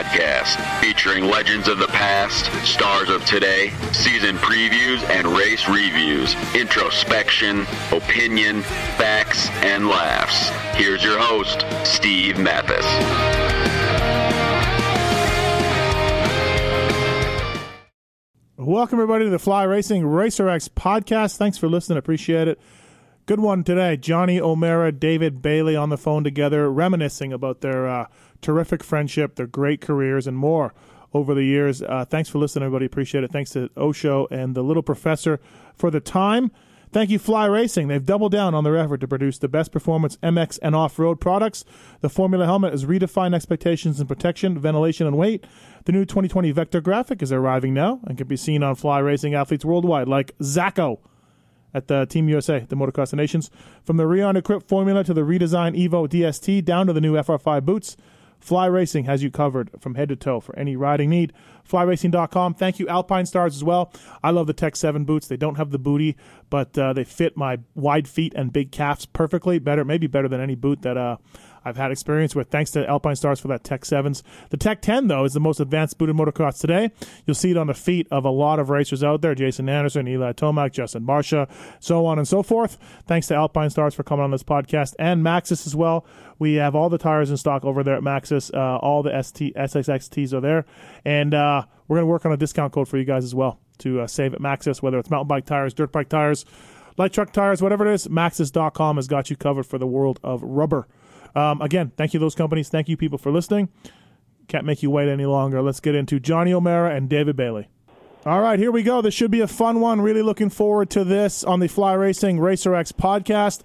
Podcast, featuring legends of the past, stars of today, season previews and race reviews, introspection, opinion, facts, and laughs. Here's your host, Steve Matthes. Welcome, everybody, to the Fly Racing Racer X podcast. Thanks for listening. Appreciate it. Good one today. Johnny O'Mara, David Bailey on the phone together, reminiscing about their uh, terrific friendship, their great careers, and more over the years. Uh, thanks for listening, everybody. Appreciate it. Thanks to O'Show and the Little Professor for the time. Thank you, Fly Racing. They've doubled down on their effort to produce the best performance MX and off road products. The Formula helmet has redefined expectations in protection, ventilation, and weight. The new 2020 Vector graphic is arriving now and can be seen on Fly Racing athletes worldwide, like Zacho at the Team USA, the Motocross Nations. From the Rheon equipped formula to the redesigned Evo DST down to the new FR5 boots, Fly Racing has you covered from head to toe for any riding need. FlyRacing.com. Thank you, Alpinestars, as well. I love the Tech 7 boots. They don't have the booty, but uh, they fit my wide feet and big calves perfectly. Better, maybe better than any boot that uh, I've had experience with. Thanks to Alpinestars for that Tech 7s. The Tech 10, though, is the most advanced booted motocross today. You'll see it on the feet of a lot of racers out there Jason Anderson, Eli Tomac, Justin Barcia, so on and so forth. Thanks to Alpinestars for coming on this podcast and Maxxis as well. We have all the tires in stock over there at Maxxis. Uh, all the ST, SXXTs are there. And uh, we're going to work on a discount code for you guys as well to uh, save at Maxxis, whether it's mountain bike tires, dirt bike tires, light truck tires, whatever it is. Maxxis.com has got you covered for the world of rubber. Um, again, thank you, those companies. Thank you, people, for listening. Can't make you wait any longer. Let's get into Johnny O'Mara and David Bailey. All right, here we go. This should be a fun one. Really looking forward to this on the Fly Racing Racer X podcast.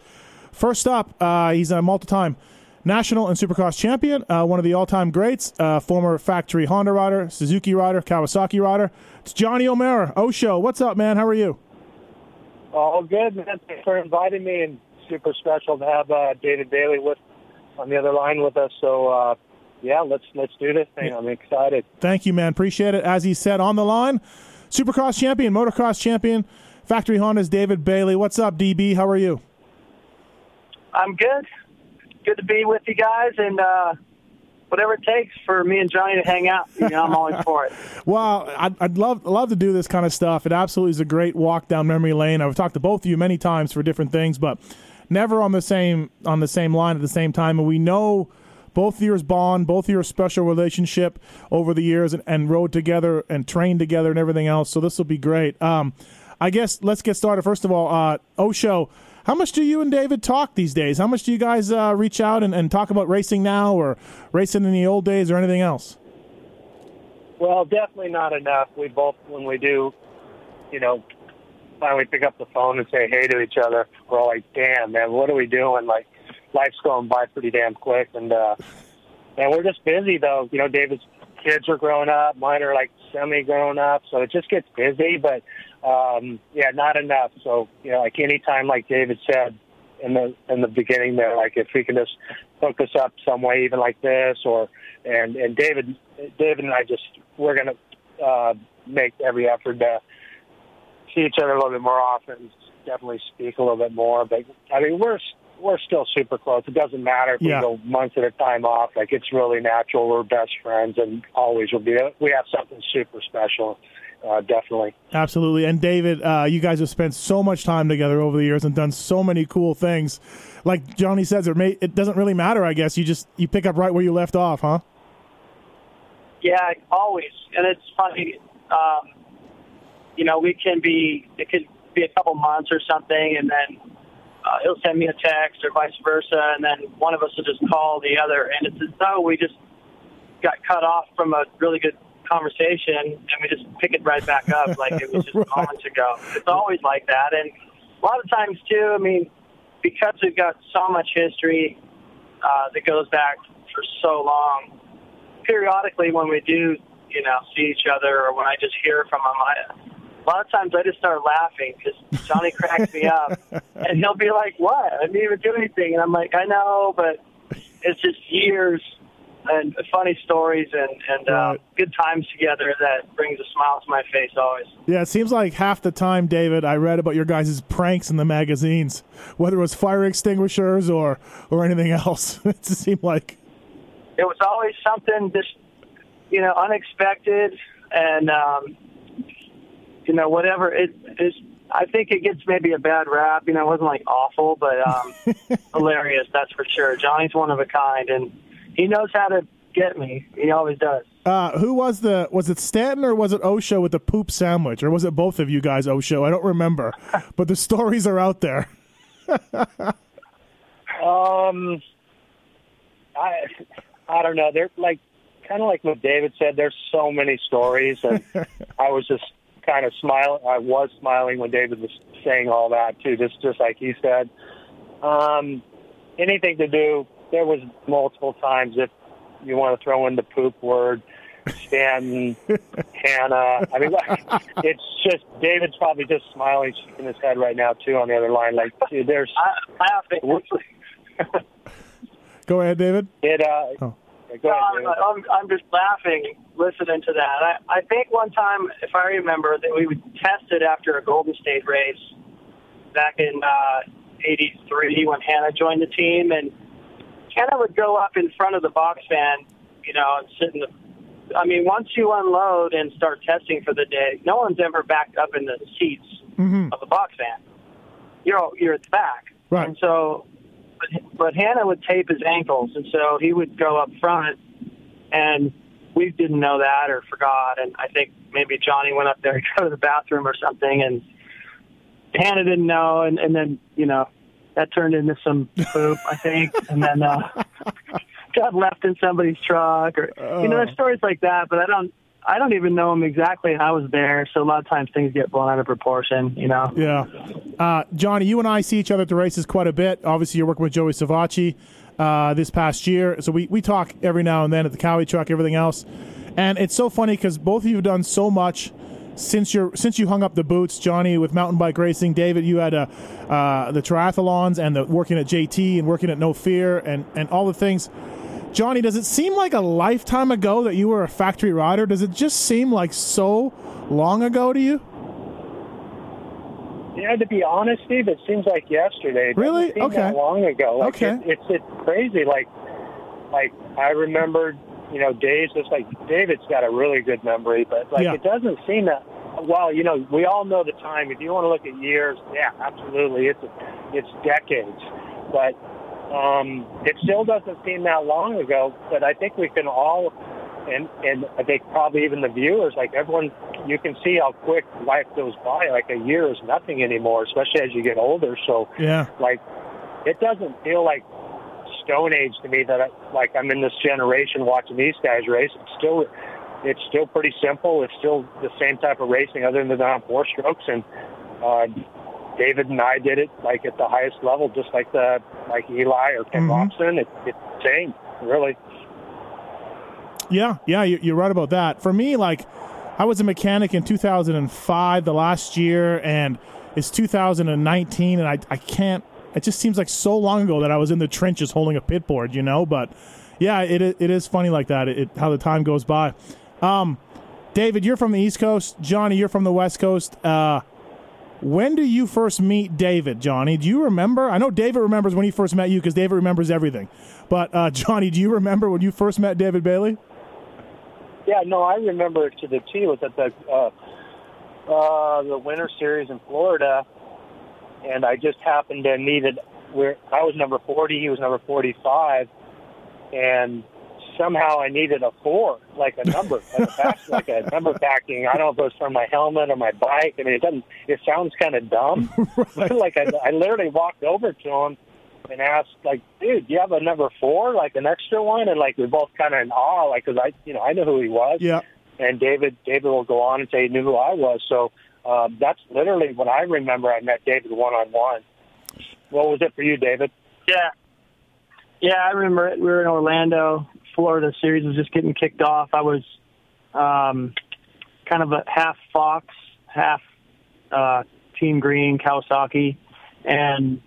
First up, uh, he's a multi time national and supercross champion, uh, one of the all time greats, uh, former factory Honda rider, Suzuki rider, Kawasaki rider. It's Johnny O'Mara. O'Show, what's up, man? How are you? All good, man. Thanks for inviting me, and super special to have uh, David Bailey with on the other line with us. So, uh, yeah, let's let's do this thing. I'm excited. Thank you, man. Appreciate it. As he said on the line, Supercross champion, motocross champion, Factory Honda's David Bailey. What's up, DB? How are you? I'm good. Good to be with you guys, and uh, whatever it takes for me and Johnny to hang out, you know, I'm always for it. Well, I'd, I'd love love to do this kind of stuff. It absolutely is a great walk down memory lane. I've talked to both of you many times for different things, but never on the same on the same line at the same time. And we know both of yours bond, both of your special relationship over the years, and, and rode together and trained together and everything else. So this will be great. Um, I guess let's get started. First of all, uh, O'Show, how much do you and David talk these days? How much do you guys uh, reach out and, and talk about racing now, or racing in the old days, or anything else? Well, definitely not enough. We both, when we do, you know, finally pick up the phone and say hey to each other, we're all like, "Damn, man, what are we doing?" Like, life's going by pretty damn quick, and uh, and we're just busy though. You know, David's kids are growing up, mine are like semi grown up, so it just gets busy. But um, yeah, not enough. So you know, like any time, like David said in the in the beginning, there, like if we can just hook us up some way, even like this, or and and David, David and I just we're gonna uh, make every effort to see each other a little bit more often. Definitely speak a little bit more. But I mean, we're we're still super close. It doesn't matter if Yeah. we go months at a time off. Like it's really natural. We're best friends, and always will be. We have something super special. Uh, definitely. Absolutely. And David, uh, you guys have spent so much time together over the years and done so many cool things. Like Johnny says, it may it doesn't really matter. I guess you just you pick up right where you left off, huh? Yeah, always. And it's funny, um, you know, we can be, it could be a couple months or something, and then uh, he'll send me a text or vice versa, and then one of us will just call the other, and it's as though we just got cut off from a really good conversation, and we just pick it right back up like it was just Right. moments ago. It's always like that, and a lot of times too. I mean, because we've got so much history uh, that goes back for so long. Periodically, when we do, you know, see each other, or when I just hear from him, I, a lot of times I just start laughing because Johnny cracks me up, and he'll be like, "What? I didn't even do anything," and I'm like, "I know, but it's just years." And funny stories and and uh, good times together that brings a smile to my face always. Yeah, it seems like half the time, David, I read about your guys' pranks in the magazines, whether it was fire extinguishers or or anything else. it seemed like. It was always something just you know unexpected and um you know whatever. It is i think it gets maybe a bad rap. You know it wasn't like awful but um hilarious that's for sure. Johnny's one of a kind and he knows how to get me he always does uh, who was the was it Stanton or was it O'Show with the poop sandwich or was it both of you guys O'Show? I don't remember, but the stories are out there. Um, I I don't know. They're like kind of like what David said. There's so many stories, and I was just kind of smiling. I was smiling when David was saying all that too. Just just like he said. Um, anything to do. There was multiple times if you want to throw in the poop word. Stanton, Hannah. I mean, it's just David's probably just smiling, shaking his head right now too on the other line. Like, dude, there's i laughing Go ahead, David. it. Uh, Oh. yeah, go ahead, David. I'm, I'm just laughing listening to that. I, I think one time, if I remember, that we would test it after a Golden State race back in uh, '83 when Hannah joined the team, and Hannah would go up in front of the box fan, you know, and sit in the. I mean, once you unload and start testing for the day, no one's ever backed up in the seats Mhm. of the box fan. You're all- you're at the back, Right. and so, but, but Hannah would tape his ankles, and so he would go up front, and we didn't know that or forgot, and I think maybe Johnny went up there to go to the bathroom or something, and Hannah didn't know, and, and then you know that turned into some poop, I think, and then uh, got left in somebody's truck, or you know, there's stories like that, but I don't. I don't even know him exactly. and I was there, so a lot of times things get blown out of proportion. You know. Yeah. Uh, Johnny, you and I see each other at the races quite a bit. Obviously, you're working with Joey Savatgy uh, this past year. So we, we talk every now and then at the Kawi truck, everything else. And it's so funny because both of you have done so much since you since you hung up the boots, Johnny, with mountain bike racing. David, you had uh, uh, the triathlons and the working at JT and working at No Fear and, and all the things. Johnny, does it seem like a lifetime ago that you were a factory rider? Does it just seem like so long ago to you? Yeah, to be honest, Steve, it seems like yesterday. It Really? Okay. That long ago. Like, Okay. It, it's it's crazy. Like like I remembered, you know, days. Just like David's got a really good memory, but like Yeah. it doesn't seem that. Well, you know, we all know the time. If you want to look at years, yeah, absolutely, it's it's decades. But um, it still doesn't seem that long ago. But I think we can all, and and I think probably even the viewers, like everyone, you can see how quick life goes by. Like a year is nothing anymore, especially as you get older. So Yeah. like, it doesn't feel like Stone Age to me that I, like I'm in this generation watching these guys race. It's still it's still pretty simple. It's still the same type of racing, other than on four strokes. And uh, David and I did it like at the highest level, just like the like Eli or Ken Mhm. Roczen. It, it's the same, really. Yeah, yeah, you- you're right about that. For me, like, I was a mechanic in 2005, the last year, and it's 2019, and I, I can't. It just seems like so long ago that I was in the trenches holding a pit board, you know. But yeah, it it is funny like that. It, how the time goes by. Um, David, you're from the East Coast. Johnny, you're from the West Coast. Uh, when do you first meet David, Johnny? Do you remember? I know David remembers when he first met you because David remembers everything. But uh, Johnny, do you remember when you first met David Bailey? Yeah, no, I remember it to the T. It was at the uh, uh, the Winter Series in Florida, and I just happened to needed where I was number forty, he was number forty-five, and somehow I needed a four, like a number, like a, back, like a number backing. I don't know if it was for my helmet or my bike. I mean, it doesn't. It sounds kind of dumb. Right. like I, I literally walked over to him and asked, like, "Dude, do you have a number four, like an extra one?" And like we both kind of in awe, like, because I, you know, I knew who he was. Yeah. And David, David will go on and say he knew who I was. So um, that's literally what I remember. I met David one on one. What was it for you, David? Yeah. Yeah, I remember it. We were in Orlando, Florida. Series was just getting kicked off. I was um, kind of a half Fox, half uh, Team Green, Kawasaki, and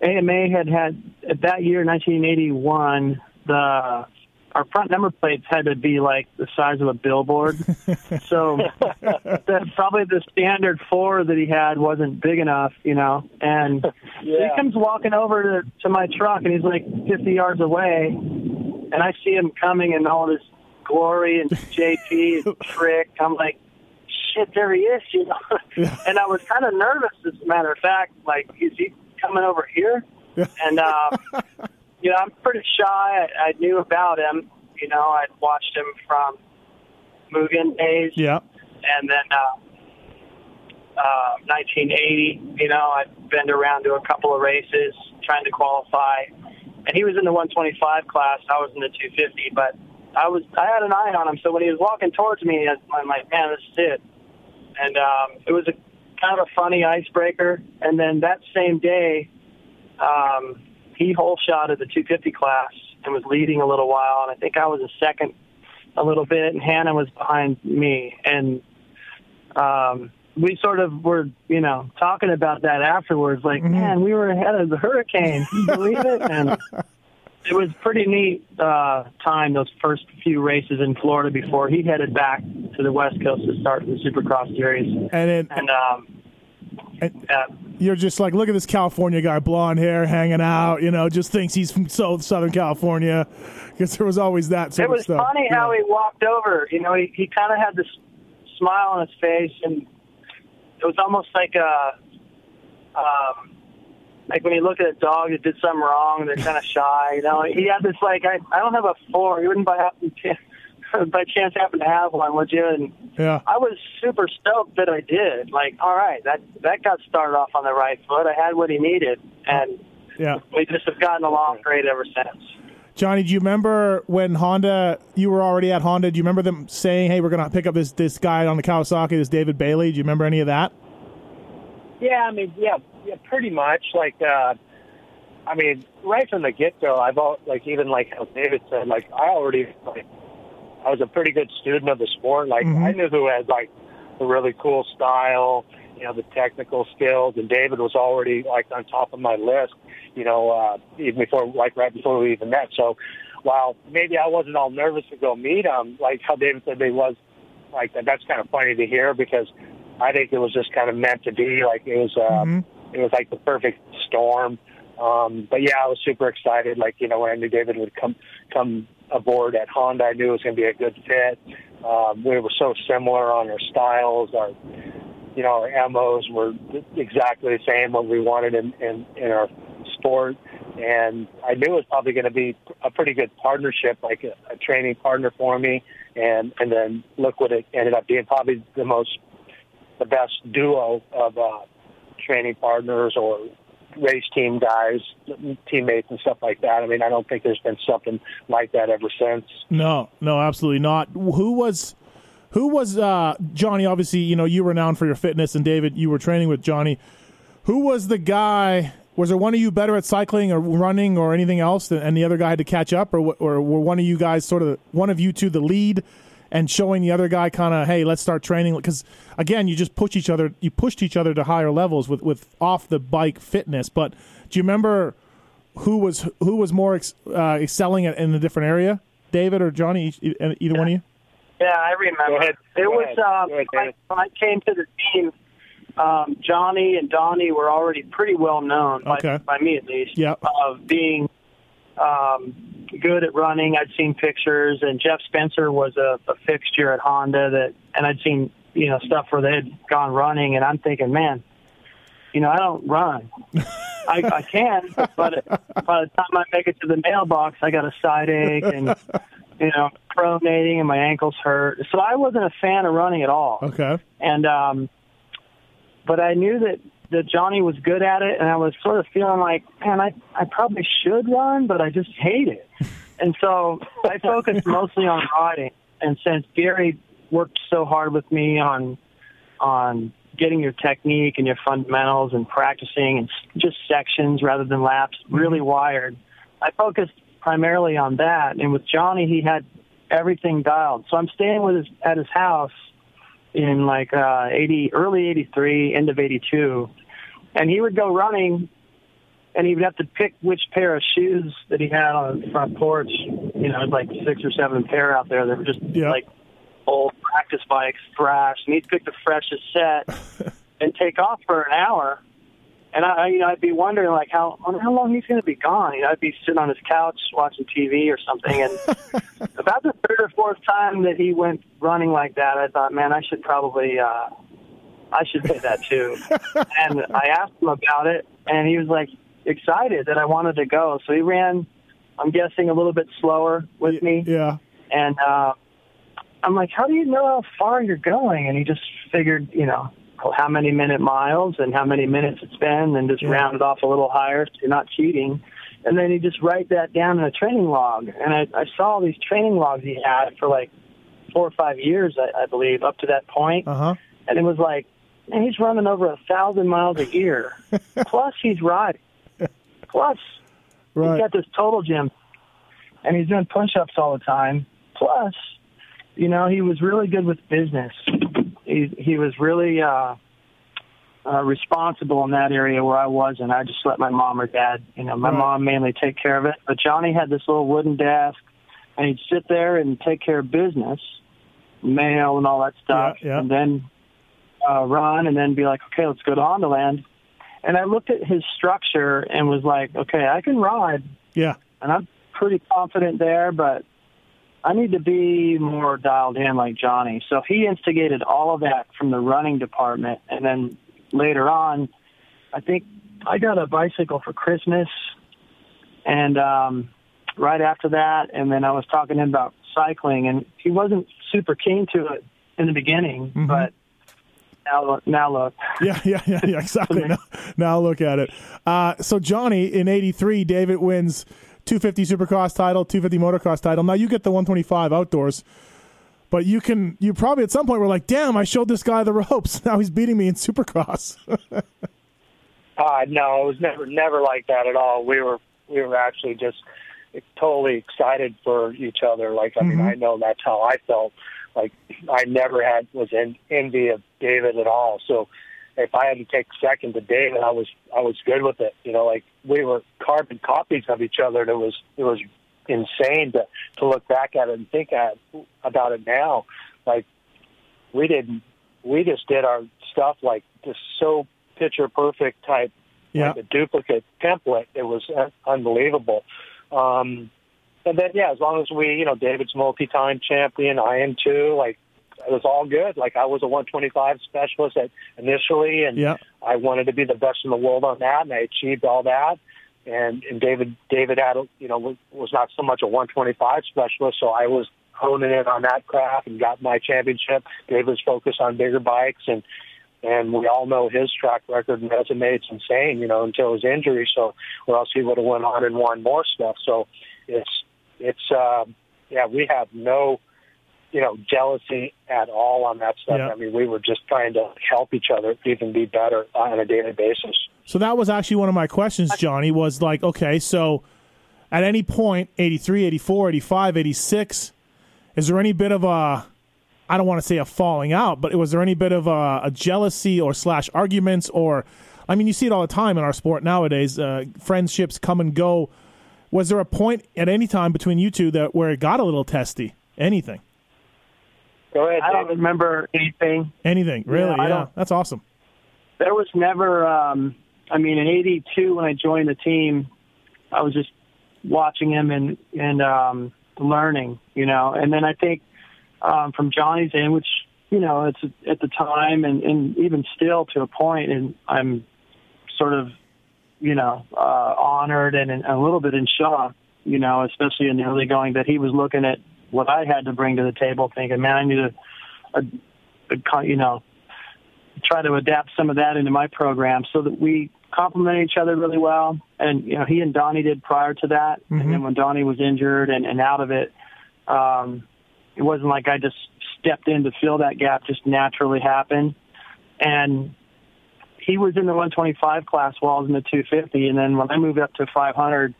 AMA had had that year, 1981. The our front number plates had to be like the size of a billboard. so the, probably the standard four that he had wasn't big enough, you know. And Yeah. he comes walking over to, to my truck, and he's like 50 yards away, and I see him coming in all this glory and JP and trick. I'm like, shit, there he is, you know. and I was kind of nervous, as a matter of fact. Like, is he coming over here? And um, you know, I'm pretty shy. I, I knew about him. You know, I'd watched him from Mugen days, Yeah. and then uh, uh, 1980. You know, I'd been around to a couple of races trying to qualify, and he was in the 125 class. I was in the 250, but I was I had an eye on him. So when he was walking towards me, I'm like, man, this is it. And um, it was a kind of a funny icebreaker. And then that same day, um, he whole shot at the 250 class and was leading a little while, and I think I was a second a little bit, and Hannah was behind me, and um, we sort of were, you know, talking about that afterwards. Like, man, we were ahead of the hurricane. Can you believe it? And it was pretty neat uh, time those first few races in Florida before he headed back to the West Coast to start the Supercross series. And then And um, And- uh, you're just like, look at this California guy, blonde hair, hanging out. You know, just thinks he's from so Southern California, because there was always that sort it was of stuff. funny how he walked over. You know, he, he kind of had this smile on his face, and it was almost like a, um, like when you look at a dog that did something wrong, they're kind of shy. You know, he had this like, I, I don't have a four. You wouldn't by happen by chance happened to have one, would you? And Yeah. I was super stoked that I did. Like, all right, that that got started off on the right foot. I had what he needed, and Yeah. we just have gotten along great ever since. Johnny, do you remember when Honda? You were already at Honda. Do you remember them saying, "Hey, we're going to pick up this this guy on the Kawasaki, this David Bailey"? Do you remember any of that? Yeah, I mean, yeah, yeah, pretty much. Like, uh, I mean, right from the get go, I've all like even like how David said, like I already like I was a pretty good student of the sport. Like I knew who had like the really cool style, you know, the technical skills, and David was already like on top of my list. You know, uh, even before like right before we even met. So, while maybe I wasn't all nervous to go meet him, like how David said they was like that. That's kind of funny to hear because I think it was just kind of meant to be. Like it was, uh, it was like the perfect storm. Um, but yeah, I was super excited. Like you know, when I knew David would come come aboard at Honda, I knew it was going to be a good fit. Um, we were so similar on our styles, our you know, our MOs were exactly the same what we wanted in, in, in our sport. And I knew it was probably going to be a pretty good partnership, like a, a training partner for me. And, and then look what it ended up being probably the most, the best duo of uh, training partners or race team guys, teammates and stuff like that. I mean, I don't think there's been something like that ever since. No, no, absolutely not. Who was, who was uh, Johnny? Obviously, you know you were renowned for your fitness, and David, you were training with Johnny. Who was the guy? Was there one of you better at cycling or running or anything else, and the other guy had to catch up, or or were one of you guys sort of one of you two the lead? And showing the other guy kind of, hey, let's start training because again, you just push each other, you pushed each other to higher levels with, with off the bike fitness. But do you remember who was who was more ex, uh, excelling at, in a different area, David or Johnny? Each, e- either one of you? Yeah, I remember. Go ahead. It Go was um, ahead, when, I, when I came to the team. Um, Johnny and Donnie were already pretty well known, by, Okay. by me at least, Yeah. of being um, good at running. I'd seen pictures, and Jeff Spencer was a, a fixture at Honda that, and I'd seen you know stuff where they had gone running, and I'm thinking, man, you know, I don't run. I, I can, but by the time I make it to the mailbox, I got a side ache and you know pronating and my ankles hurt. So I wasn't a fan of running at all. Okay. And um, but I knew that that Johnny was good at it, and I was sort of feeling like, man, I I probably should run, but I just hate it. And so I focused mostly on riding. And since Gary worked so hard with me on on getting your technique and your fundamentals and practicing and just sections rather than laps, mm-hmm. really wired. I focused primarily on that. And with Johnny, he had everything dialed. So I'm staying with his at his house in like uh, 80, early 83, end of 82, and he would go running. And he would have to pick which pair of shoes that he had on the front porch. You know, like six or seven pair out there that were just Yeah. like old practice bikes, thrash, and he'd pick the freshest set and take off for an hour. And I, you know, I'd be wondering like how how long he's going to be gone. You know, I'd be sitting on his couch watching TV or something, and about the third or fourth time that he went running like that, I thought, man, I should probably, uh, I should do that too. and I asked him about it, and he was like excited that I wanted to go. So he ran, I'm guessing, a little bit slower with me. Yeah. And uh, I'm like, how do you know how far you're going? And he just figured, you know, how many minute miles and how many minutes it's been, and just Yeah. it off a little higher so you're not cheating. And then he just write that down in a training log. And I, I saw all these training logs he had for like four or five years, I, I believe, up to that point. Uh huh. And it was like, man, he's running over a thousand miles a year. Plus, he's riding. Plus, He's Right. got this total gym, and he's doing push-ups all the time. Plus, you know, he was really good with business. He he was really uh, uh, responsible in that area where I wasn't. I just let my mom or dad, you know, my Right. mom mainly take care of it. But Johnny had this little wooden desk, and he'd sit there and take care of business, mail and all that stuff, Yeah, yeah. and then uh, run, and then be like, okay, let's go to Honda Land. And I looked at his structure and was like, okay, I can ride, Yeah. and I'm pretty confident there, but I need to be more dialed in like Johnny. So he instigated all of that from the running department, and then later on, I think I got a bicycle for Christmas, and um, right after that, and then I was talking to him about cycling, and he wasn't super keen to it in the beginning, Mhm. but now look, now look. Yeah, yeah, yeah, yeah, exactly. now, now look at it. Uh, so Johnny in '83, David wins 250 Supercross title, 250 Motocross title. Now you get the 125 outdoors, but you can you probably at some point were like, "Damn, I showed this guy the ropes. Now he's beating me in Supercross." Uh, no, it was never never like that at all. We were we were actually just totally excited for each other. Like I mean, Mhm. I know that's how I felt. Like I never had was in envy of David at all. So if I had to take second to David, I was I was good with it. You know, like we were carbon copies of each other. And it was it was insane to to look back at it and think at about it now. Like we didn't we just did our stuff like just so picture perfect type yeah, like a duplicate template. It was uh, unbelievable. Um, and then, yeah, as long as we, you know, David's multi-time champion, I am too. Like, it was all good. Like, I was a 125 specialist at, initially, and yeah, I wanted to be the best in the world on that, and I achieved all that. And and David David had, you know, was- was not so much a 125 specialist, so I was honing in on that craft and got my championship. David was focused on bigger bikes, and and we all know his track record and resume. It's insane, you know, until his injury. So, or else he would have went on and won more stuff. So, it's it's um, yeah, we have no you know jealousy at all on that stuff. Yeah. I mean, we were just trying to help each other even be better on a daily basis. So that was actually one of my questions, Johnny, was like, okay, so at any point, 83, 84, 85, 86, is there any bit of a, I don't want to say a falling out, but was there any bit of a, a jealousy or slash arguments or, I mean, you see it all the time in our sport nowadays, uh, friendships come and go. Was there a point at any time between you two that where it got a little testy? Anything? Go ahead, I don't David. remember anything. Anything? Really? I Yeah, that's awesome. there was never um i mean in 82 when i joined the team i was just watching him and and um learning you know and then i think um from johnny's end which you know it's at the time and and even still to a point and i'm sort of you know, uh, honored and, and a little bit in shock, you know, especially in the early going that he was looking at what I had to bring to the table, thinking, man, I need a, a, a you know, try to adapt some of that into my program so that we complement each other really well. And you know, he and Donnie did prior to that, mm-hmm. and then when Donnie was injured and, and out of it, um, it wasn't like I just stepped in to fill that gap; just naturally happened. And he was in the 125 class while I was in the 250, and then when I moved up to 500,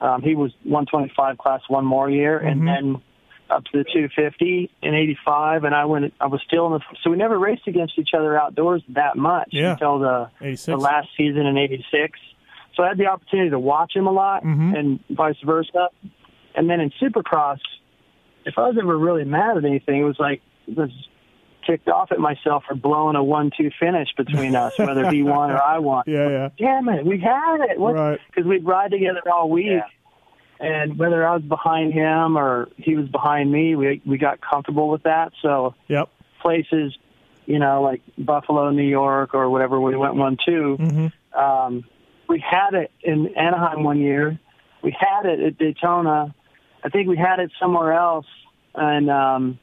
um, he was 125 class one more year, mm-hmm. and then up to the 250 in 85 and I went I was still in the so we never raced against each other outdoors that much yeah. until the the last season in 86 so I had the opportunity to watch him a lot mm-hmm. and vice versa and then in supercross if I was ever really mad at anything it was like it was kicked off at myself for blowing a one-two finish between us, whether he won or I won. Yeah, yeah. Damn it, we had it. What? Right. Because we'd ride together all week, yeah and whether I was behind him or he was behind me, we we got comfortable with that. So yep. places, you know, like Buffalo, New York, or whatever we went one to. Mm-hmm. Um, we had it in Anaheim one year. We had it at Daytona. I think we had it somewhere else, and um,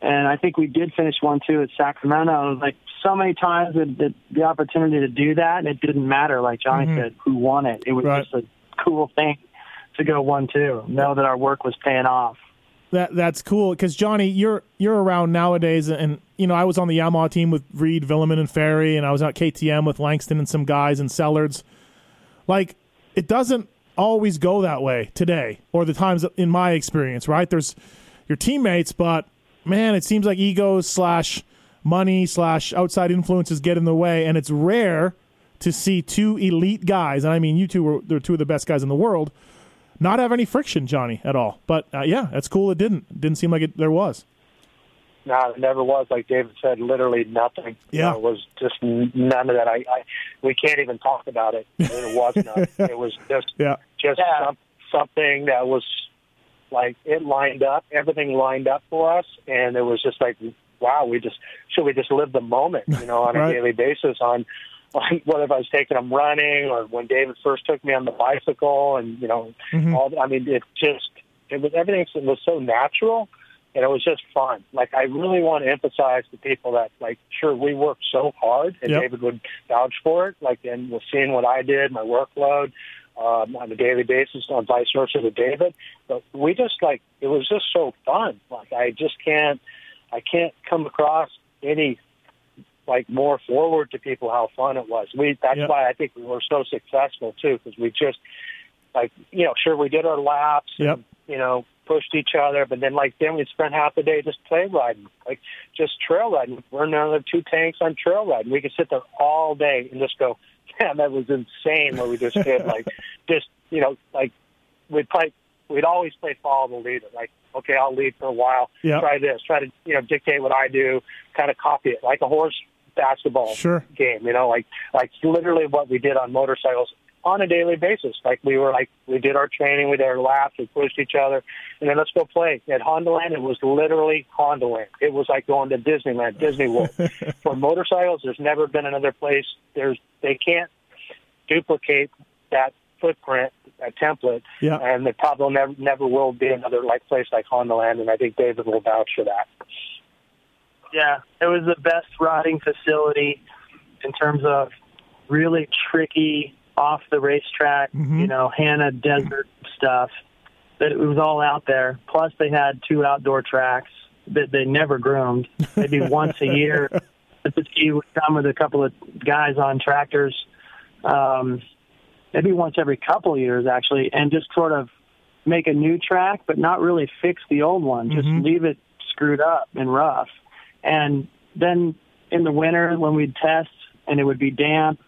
and I think we did finish one two at Sacramento. Like so many times, the, the opportunity to do that, and it didn't matter. Like Johnny mm-hmm. said, who won it? It was right. just a cool thing to go one two. Know that our work was paying off. That that's cool because Johnny, you're you're around nowadays, and you know I was on the Yamaha team with Reed, Vuillemin, and Ferry, and I was at KTM with Langston and some guys and Sellards. Like it doesn't always go that way today, or the times in my experience. Right? There's your teammates, but man, it seems like egos slash money slash outside influences get in the way, and it's rare to see two elite guys, and I mean you two were they're two of the best guys in the world not have any friction, Johnny, at all. But uh, yeah, it's cool. It didn't. It didn't seem like it, there was. No, it never was. Like David said, literally nothing. Yeah, it was just none of that. I, I we can't even talk about it. It was none. it was just yeah. just yeah. Some, something that was like it lined up. Everything lined up for us, and it was just like, wow. We just should we just live the moment, you know, on right. a daily basis on like whether I was taking them running or when David first took me on the bicycle and you know mm-hmm. all I mean it just it was everything was so natural and it was just fun. Like I really want to emphasize to people that like sure we worked so hard and yep. David would vouch for it. Like and was seeing what I did, my workload um, on a daily basis, on vice versa to David. But we just like it was just so fun. Like I just can't I can't come across any like more forward to people how fun it was. We that's yep. why I think we were so successful too because we just like you know sure we did our laps yep. and you know pushed each other, but then like then we spent half the day just play riding, like just trail riding. We're another two tanks on trail riding. We could sit there all day and just go, man, that was insane what we just did. like just you know like we'd play. We'd always play follow the leader. Like, okay, I'll lead for a while. Yep. Try this. Try to you know dictate what I do. Kind of copy it like a horse basketball sure. game. You know, like like literally what we did on motorcycles on a daily basis. Like we were like we did our training, we did our laps, we pushed each other, and then let's go play at Hondaland. It was literally Hondaland. It was like going to Disneyland, Disney World. For motorcycles, there's never been another place. There's they can't duplicate that footprint, that template, yeah. and there probably never never will be another like place like Hondaland. And I think David will vouch for that. Yeah, it was the best riding facility in terms of really tricky off the racetrack, mm-hmm. you know, Hanna desert stuff. That it was all out there. Plus, they had two outdoor tracks that they never groomed. Maybe once a year, the ski would come with a couple of guys on tractors. Um, maybe once every couple of years, actually, and just sort of make a new track, but not really fix the old one. Just Mhm. leave it screwed up and rough. And then in the winter, when we'd test and it would be damp,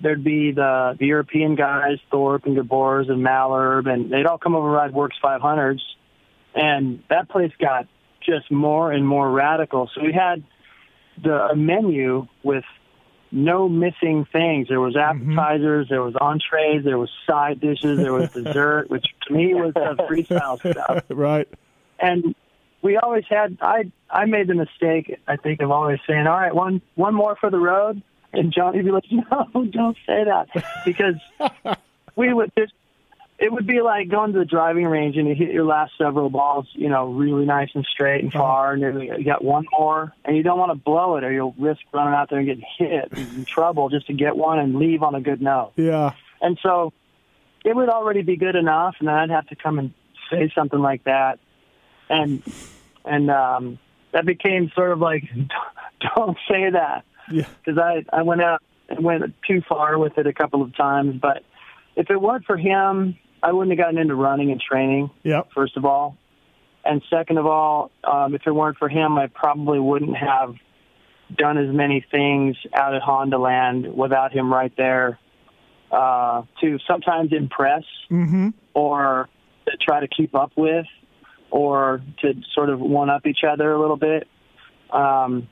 there'd be the, the European guys, Thorpe and Gabors and Malherbe, and they'd all come over and ride Works 500s. And that place got just more and more radical. So we had the a menu with no missing things. There was mm-hmm. appetizers, there was entrees, there was side dishes, there was dessert, which to me was the freestyle stuff. right. And we always had I I made the mistake I think of always saying, All right, one one more for the road And Johnny would be like, no, don't say that. Because we would just, it would be like going to the driving range and you hit your last several balls, you know, really nice and straight and uh-huh. far, and you got one more, and you don't want to blow it or you'll risk running out there and getting hit and in trouble just to get one and leave on a good note. Yeah. And so it would already be good enough, and then I'd have to come and say something like that, and and um, that became sort of like, don't say that, Yeah. because I I went out and went too far with it a couple of times. But if it weren't for him, I wouldn't have gotten into running and training. Yep. First of all, and second of all, um, if it weren't for him, I probably wouldn't have done as many things out at Honda Land without him right there uh, to sometimes impress Mm-hmm. or to try to keep up with or to sort of one up each other a little bit. Um,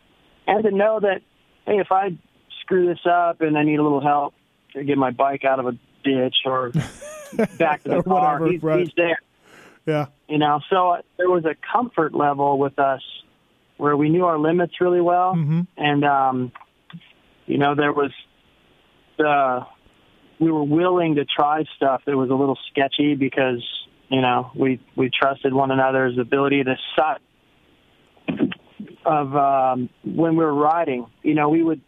and to know that, hey, if I screw this up and I need a little help to get my bike out of a ditch or back to the car, whatever, he's, right. he's there. Yeah. You know, so there was a comfort level with us where we knew our limits really well, Mhm. and um, you know, there was uh, we were willing to try stuff that was a little sketchy because you know we we trusted one another's ability to sight of um, when we were riding. You know, we would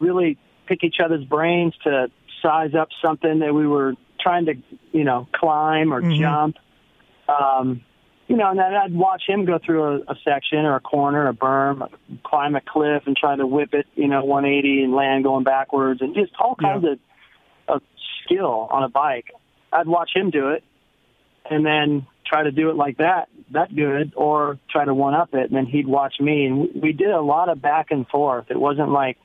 really pick each other's brains to size up something that we were trying to you know climb or Mhm. jump. Um, you know, and then I'd watch him go through a, a section or a corner, a berm, climb a cliff, and try to whip it, you know, 180 and land going backwards, and just all kinds Yeah. of of skill on a bike. I'd watch him do it, and then try to do it like that, that good, or try to one up it, and then he'd watch me, and we, did a lot of back and forth. It wasn't like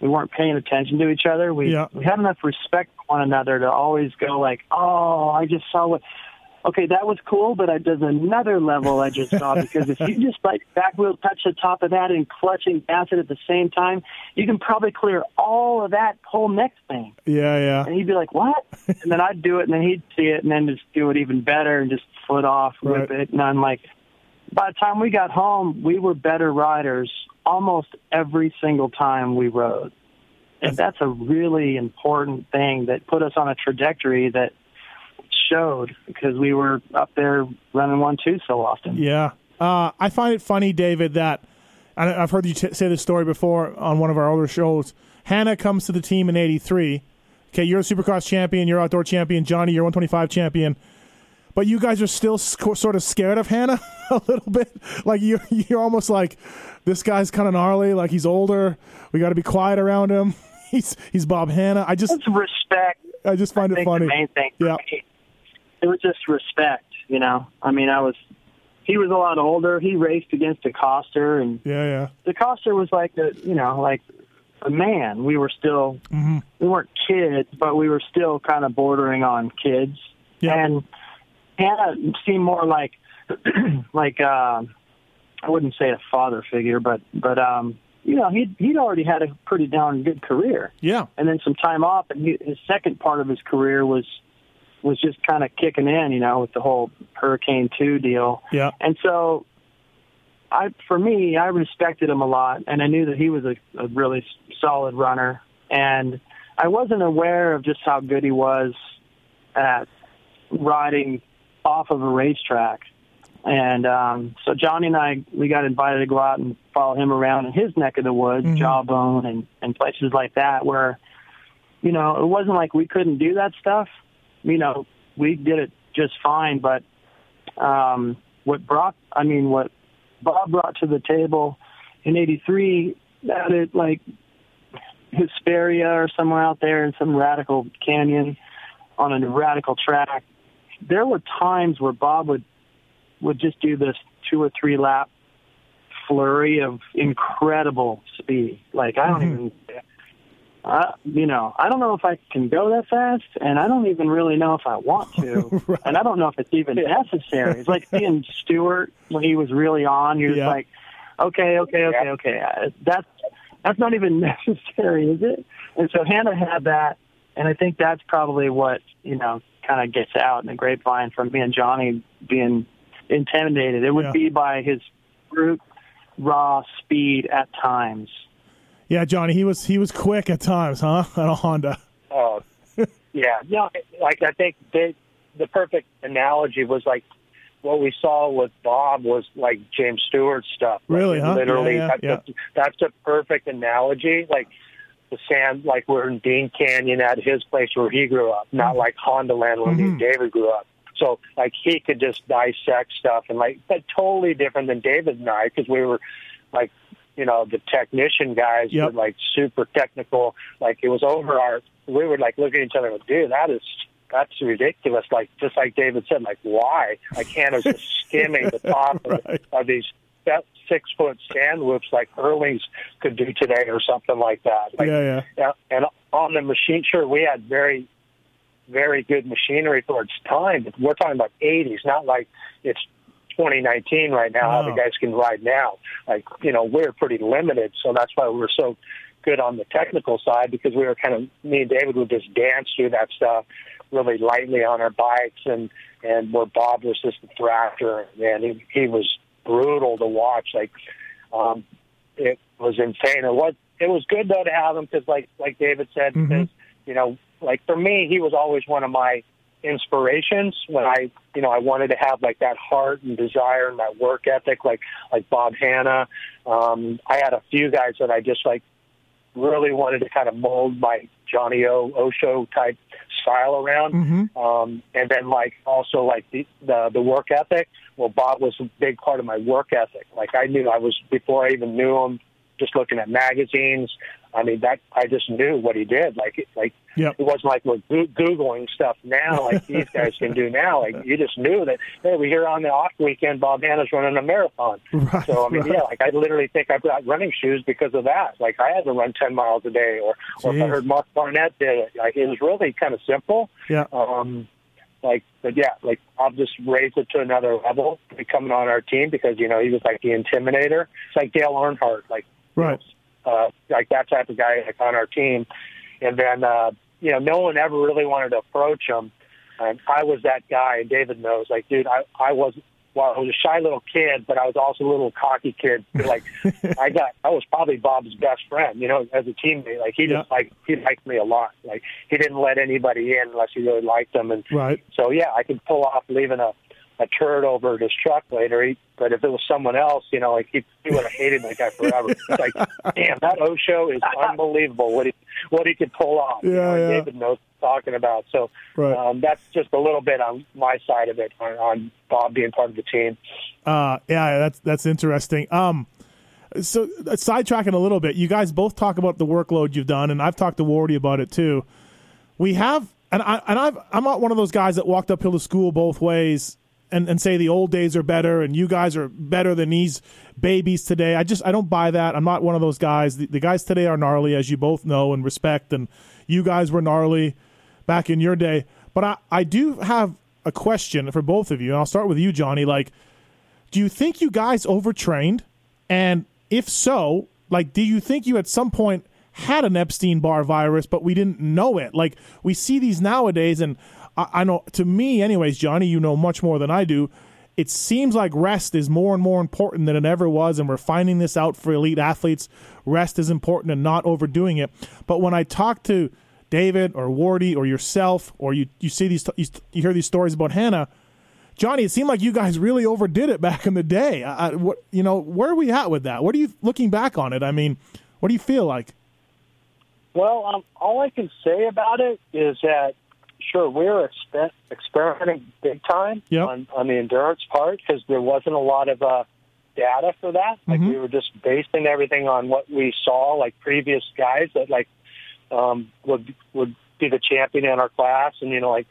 we weren't paying attention to each other. We Yeah. we had enough respect for one another to always go like, "Oh, I just saw what." Okay, that was cool, but I, there's another level I just saw because if you just like back wheel touch the top of that and clutch and gas it at the same time, you can probably clear all of that whole next thing. Yeah. Yeah. And he'd be like, "What?" and then I'd do it, and then he'd see it, and then just do it even better, and just foot off, rip Right. it. And I'm like, by the time we got home, we were better riders almost every single time we rode, and that's a really important thing that put us on a trajectory that showed because we were up there running one two so often. Yeah. Uh, I find it funny, David, that and I've heard you t- say this story before on one of our older shows. Hannah comes to the team in '83. Okay, you're a Supercross champion, you're outdoor champion. Johnny, you're 125 champion. But you guys are still sc- sort of scared of Hannah a little bit. Like you're, you're almost like this guy's kind of gnarly. Like he's older. We got to be quiet around him. He's he's Bob Hannah. I just It's respect. I just find I it funny. the main thing for Yeah. me, it was just respect. You know, I mean, I was. He was a lot older. He raced against DeCoster, and Yeah, yeah. DeCoster was like a, you know, like a man. We were still, Mm-hmm. we weren't kids, but we were still kind of bordering on kids. Yeah. And Hannah seemed more like, like, uh, I wouldn't say a father figure, but, but, um, you know, he'd, he'd already had a pretty darn good career Yeah. and then some time off. And he, his second part of his career was was just kind of kicking in, you know, with the whole Hurricane Two deal. Yeah. And so, I for me, I respected him a lot, and I knew that he was a, a really solid runner. And I wasn't aware of just how good he was at riding off of a racetrack. And um, so Johnny and I, we got invited to go out and follow him around in his neck of the woods, Mhm. Jawbone, and, and places like that, where, you know, it wasn't like we couldn't do that stuff. You know, we did it just fine. But um, what brought, I mean, what Bob brought to the table in '83, at it like Hesperia or somewhere out there in some radical canyon on a radical track. There were times where Bob would would just do this two or three lap flurry of incredible speed. Like I don't Mhm. even, I, you know, I don't know if I can go that fast, and I don't even really know if I want to, Right. and I don't know if it's even necessary. It's like seeing Stewart when he was really on. You're Yeah. just like, okay, okay, okay, okay. Uh, That's that's not even necessary, is it? And so Hannah had that, and I think that's probably what you know kind of gets out in the grapevine from me and Johnny being intimidated. It would Yeah. be by his brute, raw speed at times. Yeah, Johnny, he was he was quick at times, huh? At a Honda. Oh, yeah. No, like I think they, the perfect analogy was like what we saw with Bob was like James Stewart stuff. Like, Really, huh? Literally, Yeah, yeah, that's, A, that's a perfect analogy. Like the sand, like we're in Dean Canyon at his place where he grew up, not mm-hmm. like Honda Land where me and mm-hmm. David grew up. So like he could just dissect stuff and like but totally different than David and I because we were like you know the technician guys Yep. were like super technical. Like it was over our. We were like looking at each other and dude, that is that's ridiculous. Like just like David said, like why? I Like Hannah's just skimming the top of, Right. of these that six foot sand whoops like Hurley's could do today or something like that. Like, yeah, yeah. yeah, and on the machine, sure, we had very, very good machinery for its time. But we're talking about 80s, not like it's 2019 right now. How the guys can ride now? Like you know, we're pretty limited, so that's why we're so good on the technical side because we were kind of me and David would just dance through that stuff really lightly on our bikes, and and where Bob was just a thrasher, and he he was brutal to watch. Like um, it was insane. It was it was good though to have him because like like David said, Mhm. because you know, like for me, he was always one of my inspirations when I you know I wanted to have like that heart and desire and that work ethic, like like Bob Hannah. Um, I had a few guys that I just like really wanted to kind of mold my Johnny O O'Show type style around. Mhm. Um, and then like also like the, the the work ethic. Well, Bob was a big part of my work ethic. Like I knew I was before I even knew him. Just looking at magazines, I mean that I just knew what he did. Like it- like Yep. it wasn't like we're googling stuff now, like these guys can do now. Like you just knew that. Hey, we hear on the off weekend Bob Hannah's running a marathon. Right, So I mean, right. yeah, like I literally think I've got running shoes because of that. Like I had to run ten miles a day, or or if I heard Mark Barnett did it, like it was really kind of simple. Yeah. Um, like, but yeah, like I'll just raise it to another level, becoming on our team because you know he was like the intimidator. It's like Dale Earnhardt, like Right. uh, like that type of guy like on our team. And then uh, you know, no one ever really wanted to approach him. And I was that guy, and David knows. Like, dude, I I was well, I was a shy little kid, but I was also a little cocky kid. Like, I got I was probably Bob's best friend, you know, as a teammate. Like, he Yeah. just like he liked me a lot. Like, he didn't let anybody in unless he really liked them. And Right. so yeah, I could pull off leaving a a turd over at his truck later. He, but if it was someone else, you know, like he, he would have hated that guy forever. It's like, damn, that O'Show is unbelievable. What he what he could pull off. You Yeah, know, yeah. David knows what talking about. So Right. um, that's just a little bit on my side of it on, on Bob being part of the team. Uh, yeah, that's that's interesting. Um, so uh, sidetracking a little bit, you guys both talk about the workload you've done, and I've talked to Wardy about it too. We have, and I and I've I'm not one of those guys that walked uphill to school both ways and, and say the old days are better and you guys are better than these babies today. I just I don't buy that. I'm not one of those guys. The, the guys today are gnarly, as you both know and respect, and you guys were gnarly back in your day. But I, I do have a question for both of you, and I'll start with you, Johnny. Like, do you think you guys overtrained? And if so, like, do you think you at some point had an Epstein Barr virus, but we didn't know it? Like, we see these nowadays, and I, I know, to me, anyways, Johnny, you know much more than I do. It seems like rest is more and more important than it ever was, and we're finding this out for elite athletes. Rest is important and not overdoing it. But when I talk to David or Wardy or yourself, or you, you see these, you, you hear these stories about Hannah, Johnny, it seemed like you guys really overdid it back in the day. I, I- what you know, where are we at with that? What are you looking back on it? I mean, what do you feel like? Well, um, all I can say about it is that sure we were exper- experimenting big time Yep. on, on the endurance part because there wasn't a lot of uh, data for that. Like Mhm. we were just basing everything on what we saw, like previous guys that like um, would would be the champion in our class, and you know like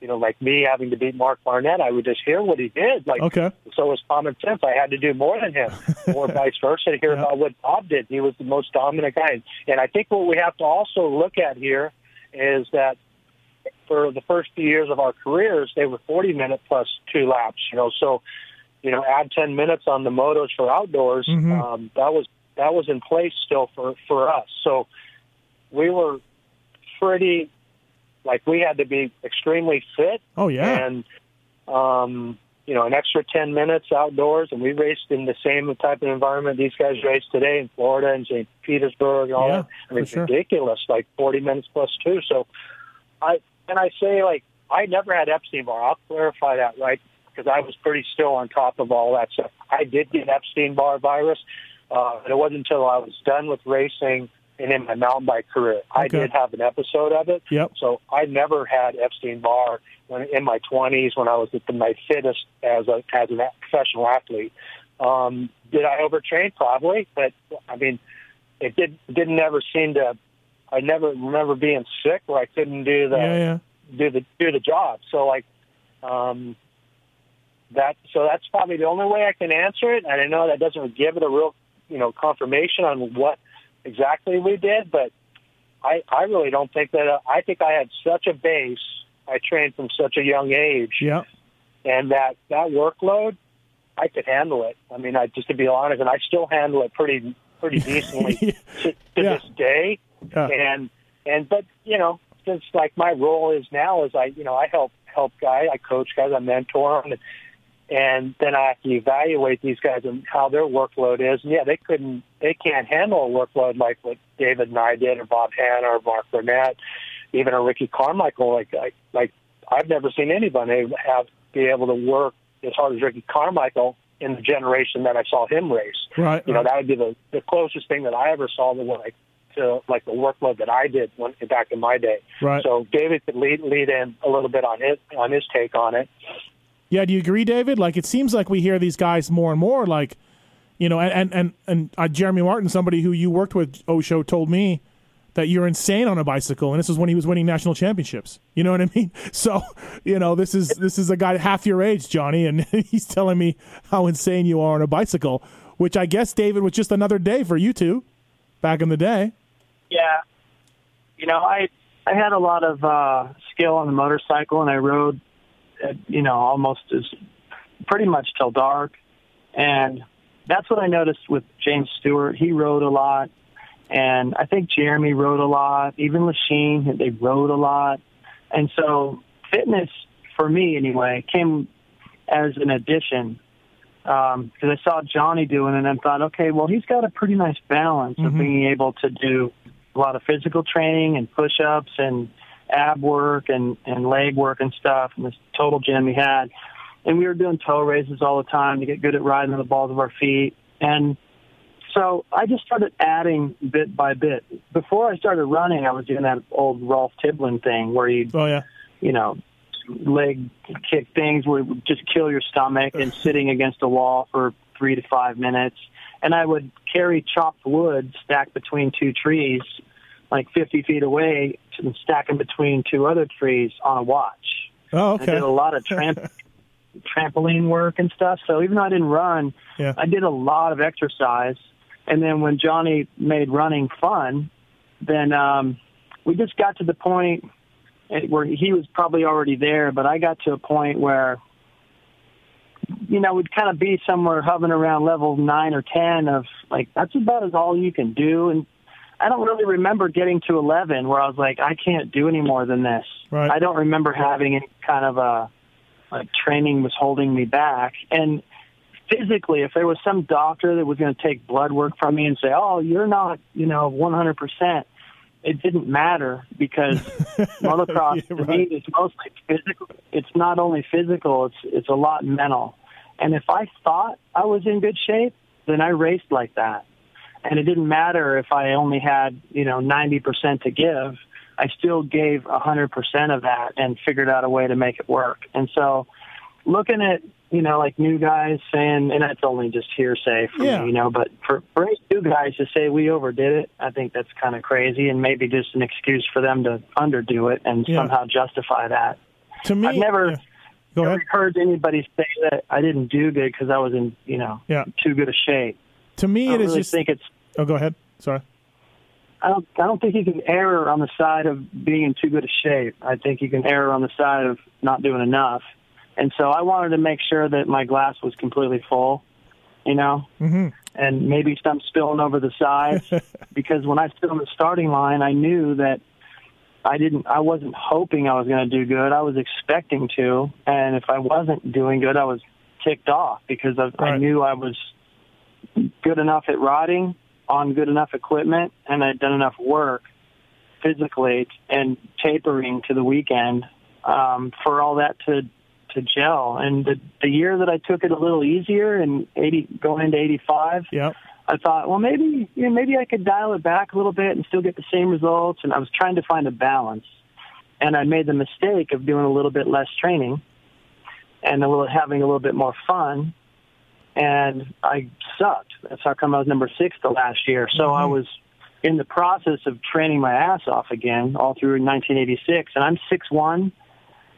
you know like me having to beat Mark Barnett, I would just hear what he did. Like Okay, so it was common sense. I had to do more than him, or vice versa, to hear Yeah. about what Bob did. He was the most dominant guy. And I think what we have to also look at here is that for the first few years of our careers, they were 40 minute plus two laps. You know, so you know, add 10 minutes on the motos for outdoors. Mhm. Um, that was that was in place still for for us. So we were pretty like we had to be extremely fit oh yeah, and um, you know, an extra 10 minutes outdoors, and we raced in the same type of environment these guys race today in Florida and St. Petersburg and all Yeah, that. I mean, it's sure. ridiculous, like 40 minutes plus two. So, I and I say like I never had Epstein Barr. I'll clarify that right because I was pretty still on top of all that stuff. I did get Epstein Barr virus, uh, and it wasn't until I was done with racing and in my mountain bike career I did have an episode of it. Yep. So I never had Epstein Barr when in my 20s when I was at the, my fittest as a as a professional athlete. Um, did I overtrain? Probably, but I mean, it did didn't ever seem to. I never remember being sick where I couldn't do the yeah, yeah. do the do the job. So like um that so that's probably the only way I can answer it. And I know that doesn't give it a real you know confirmation on what exactly we did, but I I really don't think that uh, I think I had such a base. I trained from such a young age, Yeah. and that that workload, I could handle it. I mean, I just to be honest, and I still handle it pretty pretty decently to, to Yeah. this day Yeah. and and but you know since like my role is now is I you know I help help guys I coach guys I mentor them and, and then I have to evaluate these guys and how their workload is and yeah they couldn't they can't handle a workload like what David and I did or Bob Hannah or Mark Barnett even a Ricky Carmichael like like like I've never seen anybody have be able to work as hard as Ricky Carmichael in the generation that I saw him race Right. you know that would be the the closest thing that I ever saw to like to like the workload that I did when back in my day. Right. So David could lead lead in a little bit on his on his take on it. Yeah, do you agree, David? Like, it seems like we hear these guys more and more. Like, you know, and and and, and uh, Jeremy Martin, somebody who you worked with, O'Show, told me that you're insane on a bicycle, and this was when he was winning national championships. You know what I mean? So, you know, this is this is a guy half your age, Johnny, and he's telling me how insane you are on a bicycle. Which I guess, David, was just another day for you two back in the day. Yeah. You know, I I had a lot of uh skill on the motorcycle and I rode uh, you know, almost as pretty much till dark. And that's what I noticed with James Stewart. He rode a lot. And I think Jeremy rode a lot. Even Lachine, they rode a lot. And so fitness, for me anyway, came as an addition because I saw Johnny doing it and I thought, okay, well, he's got a pretty nice balance of Mhm. being able to do a lot of physical training and push-ups and ab work and, and leg work and stuff and this total gym he had. And we were doing toe raises all the time to get good at riding on the balls of our feet. And so I just started adding bit by bit. Before I started running, I was doing that old Rolf Tibblin thing where you Oh yeah, you know, leg kick things where it would just kill your stomach and sitting against a wall for three to five minutes. And I would carry chopped wood stacked between two trees, like 50 feet away, and stack them between two other trees on a watch. oh I okay, did a lot of tramp- trampoline work and stuff. So even though I didn't run, yeah, I did a lot of exercise. And then when Johnny made running fun, then um, we just got to the point where he was probably already there, but I got to a point where, you know, we'd kind of be somewhere hovering around level nine or 10 of like, that's about as all you can do. And I don't really remember getting to 11 where I was like, I can't do any more than this. Right. I don't remember having any kind of a, like training was holding me back. And physically, if there was some doctor that was going to take blood work from me and say, "Oh, you're not, you know, 100%," it didn't matter because motocross Yeah, to right. me is mostly physical. It's not only physical; it's it's a lot mental. And if I thought I was in good shape, then I raced like that. And it didn't matter if I only had, you know, 90% to give. I still gave a 100% of that and figured out a way to make it work. And so looking at, you know, like new guys saying, and that's only just hearsay for Yeah. me, you know, but for, for any new guys to say we overdid it, I think that's kind of crazy and maybe just an excuse for them to underdo it and Yeah. somehow justify that. to me, I've never, yeah. Go never heard anybody say that I didn't do good because I was in, you know, Yeah. too good a shape. To me, I it don't is really just. think it's Oh, go ahead. Sorry. I don't I don't think you can err on the side of being in too good a shape. I think you can err on the side of not doing enough. And so I wanted to make sure that my glass was completely full, you know, hmm and maybe some spilling over the sides. Because when I stood on the starting line, I knew that I didn't I wasn't hoping I was going to do good. I was expecting to, and if I wasn't doing good, I was ticked off because I, I knew I was good enough at riding on good enough equipment and I'd done enough work physically and tapering to the weekend um, for all that to to gel. And the, the year that I took it a little easier and 80 going into 85, Yep. I thought, well, maybe you know, maybe I could dial it back a little bit and still get the same results. And I was trying to find a balance, and I made the mistake of doing a little bit less training and a little having a little bit more fun. And I sucked. That's how come I was number six the last year. So I mm-hmm. was in the process of training my ass off again all through 1986, and I'm six one,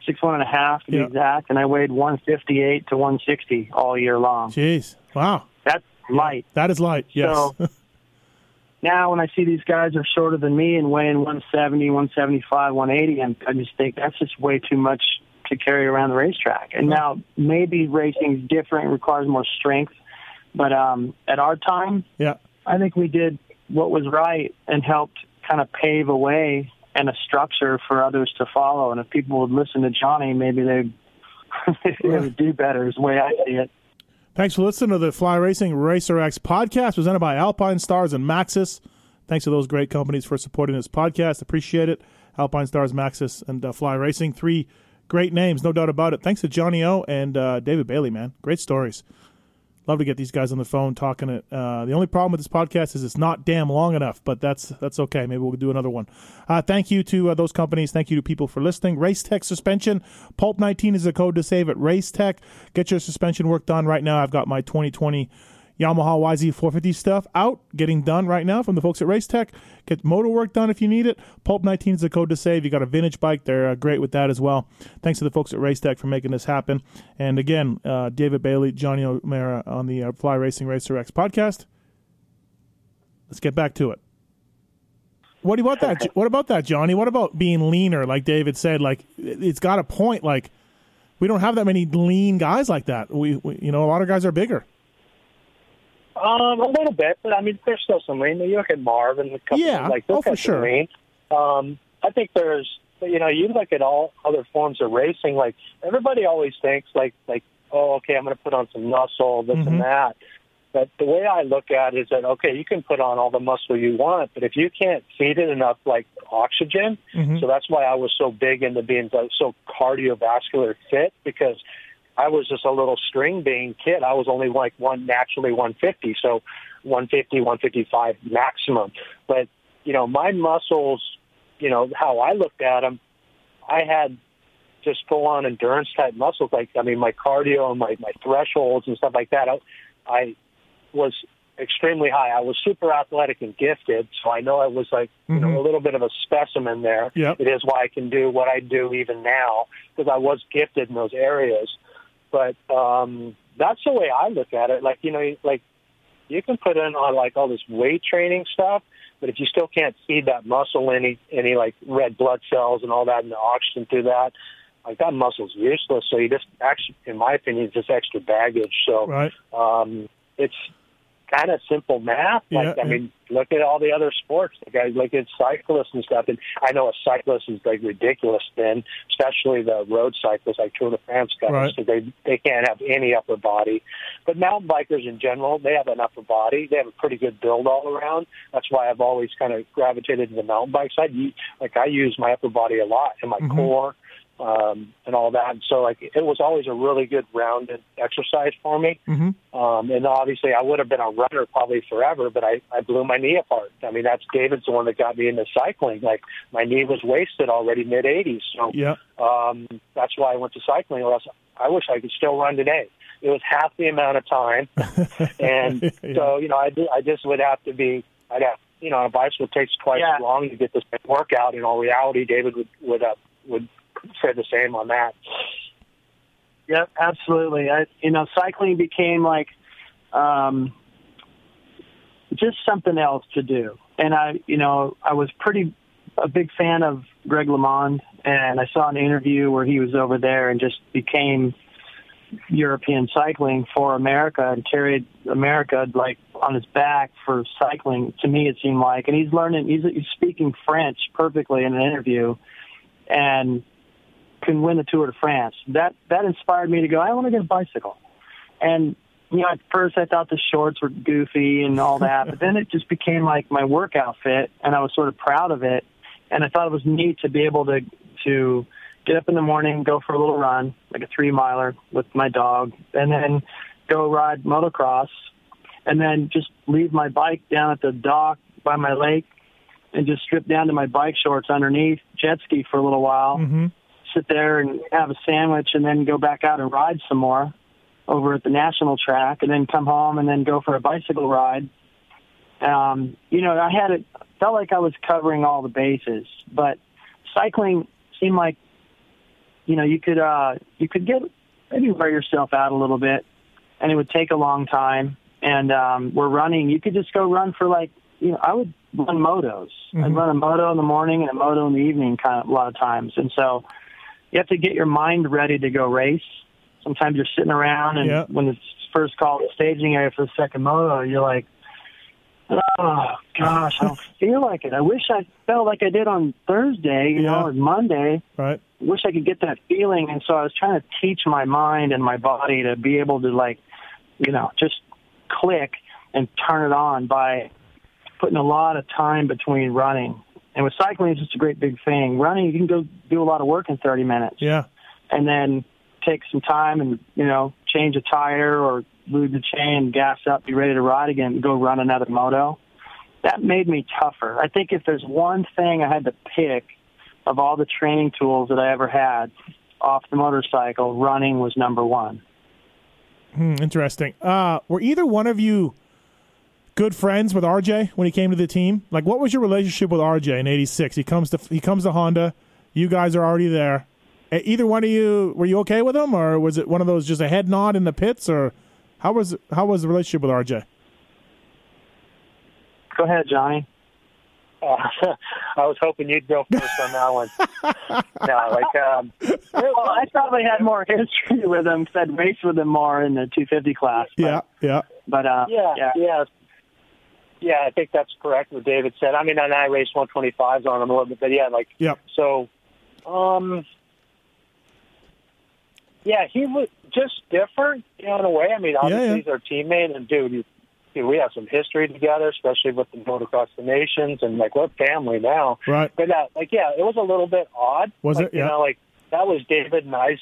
six one and a half to be exact, and I weighed 158 to 160 all year long. Jeez. Wow. That's light. That is light. Yes. So- now when I see these guys are shorter than me and weighing 170, 175, 180, and I just think that's just way too much to carry around the racetrack. And now maybe racing's different, requires more strength, but um, at our time, yeah. I think we did what was right and helped kind of pave a way and a structure for others to follow. And if people would listen to Johnny, maybe they they would do better. Is the way I see it. Thanks for listening to the Fly Racing Racer X podcast presented by Alpinestars and Maxxis. Thanks to those great companies for supporting this podcast. Appreciate it. Alpine Stars, Maxxis, and uh, Fly Racing. Three great names, no doubt about it. Thanks to Johnny O and uh, David Bailey, man. Great stories. Love to get these guys on the phone talking it. Uh, the only problem with this podcast is it's not damn long enough, but that's that's okay. Maybe we'll do another one. Uh, thank you to uh, those companies. Thank you to people for listening. Race Tech suspension. Pulp 19 is the code to save at Race Tech. Get your suspension work done right now. I've got my 2020 Yamaha YZ450 stuff out, getting done right now from the folks at Race Tech. Get motor work done if you need it. Pulp 19 is the code to save. You got a vintage bike, they're uh, great with that as well. Thanks to the folks at Race Tech for making this happen. And again, uh, David Bailey, Johnny O'Mara on the uh, Fly Racing Racer X podcast. Let's get back to it. What about that? What about that, Johnny? What about being leaner? Like David said, like it- it's got a point. Like we don't have that many lean guys like that. We, we you know, a lot of guys are bigger. Um, a little bit, but I mean, there's still some lean. You look at Marv and a couple Yeah, like oh, those for sure. lean. Um, I think there's, you know, you look at all other forms of racing. Like everybody always thinks, like, like, oh, okay, I'm going to put on some muscle, this Mhm. and that. But the way I look at it is that okay, you can put on all the muscle you want, but if you can't feed it enough like oxygen, Mhm. so that's why I was so big into being so cardiovascular fit because I was just a little string bean kid. I was only like one naturally 150, so 150, 155 maximum. But you know, my muscles, you know, how I looked at them, I had just full on endurance type muscles. Like I mean, my cardio and my my thresholds and stuff like that. I, I was extremely high. I was super athletic and gifted, so I know I was like you Mhm. know a little bit of a specimen there. Yep. It is why I can do what I do even now because I was gifted in those areas. But um, that's the way I look at it. Like you know, like you can put in on like all this weight training stuff, but if you still can't feed that muscle any any like red blood cells and all that and the oxygen through that, like that muscle's useless. So you just actually, in my opinion, it's just extra baggage. So Right. um, it's kind of simple math. Like, Yeah, I mean, look at all the other sports. The guys look at cyclists and stuff. And I know a cyclist is like ridiculous thin, especially the road cyclists like Tour de France guys. Right. So they they can't have any upper body. But mountain bikers in general, they have an upper body. They have a pretty good build all around. That's why I've always kind of gravitated to the mountain bike side. Like I use my upper body a lot in my Mhm. core um, and all that. And so like it was always a really good rounded exercise for me. hmm Um, and obviously, I would have been a runner probably forever, but I, I blew my knee apart. I mean, that's David's the one that got me into cycling. Like, my knee was wasted already mid 80s. So Yeah. um, that's why I went to cycling. Or else I wish I could still run today. It was half the amount of time. and Yeah. so, you know, I, I just would have to be, I'd have, you know, on a bicycle it takes twice Yeah. as long to get this workout. In all reality, David would, would, uh, would say the same on that. Yep, absolutely. I, you know, cycling became like um, just something else to do, and I, you know, I was pretty a big fan of Greg LeMond, and I saw an interview where he was over there and just became European cycling for America and carried America like on his back for cycling. To me, it seemed like, and he's learning. He's, he's speaking French perfectly in an interview, and can win the Tour de France. That that inspired me to go. I want to get a bicycle, And you know, at first I thought the shorts were goofy and all that, but then it just became like my work outfit, and I was sort of proud of it. And I thought it was neat to be able to to get up in the morning, go for a little run, like a three miler with my dog, and then go ride motocross, and then just leave my bike down at the dock by my lake, and just strip down to my bike shorts underneath, jet ski for a little while, Mm-hmm. Sit there and have a sandwich, and then go back out and ride some more over at the national track, and then come home and then go for a bicycle ride. Um, you know, I had it felt like I was covering all the bases, but cycling seemed like you know you could uh, you could get maybe wear yourself out a little bit, and it would take a long time. And um, we're running. You could just go run for like you know I would run motos. I'd Mhm. run a moto in the morning and a moto in the evening, kind of a lot of times. And so you have to get your mind ready to go race. Sometimes you're sitting around, and Yeah. when it's first called the staging area for the second moto, you're like, oh gosh, I don't feel like it. I wish I felt like I did on Thursday, you Yeah. know, or Monday. Right. Wish I could get that feeling. And so I was trying to teach my mind and my body to be able to like, you know, just click and turn it on by putting a lot of time between running. And with cycling, it's just a great big thing. Running, you can go do a lot of work in 30 minutes Yeah. and then take some time and you know change a tire or lube the chain, gas up, be ready to ride again, and go run another moto. That made me tougher. I think if there's one thing I had to pick of all the training tools that I ever had off the motorcycle, running was number one. Hmm, interesting. Uh, were either one of you good friends with RJ when he came to the team? Like, what was your relationship with RJ in '86? He comes to he comes to Honda. You guys are already there. Either one of you were you okay with him, or was it one of those just a head nod in the pits, or how was how was the relationship with RJ? Go ahead, Johnny. Uh, I was hoping you'd go first on that one. no, like um, Well, I probably had more history with him because I'd raced with him more in the 250 class. But, Yeah, yeah, But uh, yeah, yeah. yeah, yeah, I think that's correct. What David said. I mean, and I raced 125s on him a little bit, but yeah, like yeah. so. Um, yeah, he was just different you know, in a way. I mean, obviously yeah. he's our teammate, and dude, you, dude, we have some history together, especially with the motocross des nations, and like we're family now. Right. But uh, like, yeah, it was a little bit odd. Was like, it? Yeah. You know, like that was David and I's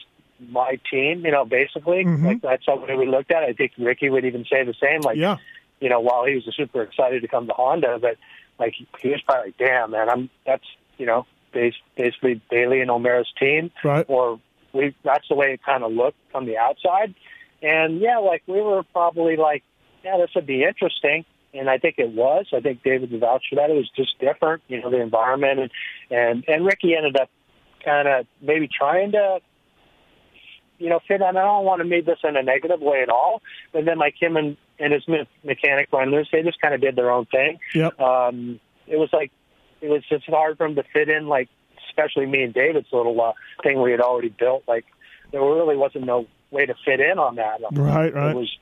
my team. You know, basically, Mhm. like that's how we looked at it. I think Ricky would even say the same. Like, Yeah. You know, while he was super excited to come to Honda, but like he was probably like, damn, man, I'm that's you know, bas- basically Bailey and O'Mara's team, Right. or we that's the way it kind of looked from the outside. And yeah, like we were probably like, yeah, this would be interesting. And I think it was. I think David would vouch for that. It was just different, you know, the environment and and and Ricky ended up kind of maybe trying to you know, fit on. I don't want to make this in a negative way at all. But then, like him and, and his me- mechanic runners, they just kind of did their own thing. Yep. Um, it was like it was just hard for him to fit in, like especially me and David's little uh, thing we had already built. Like there really wasn't no way to fit in on that. Right. right. It was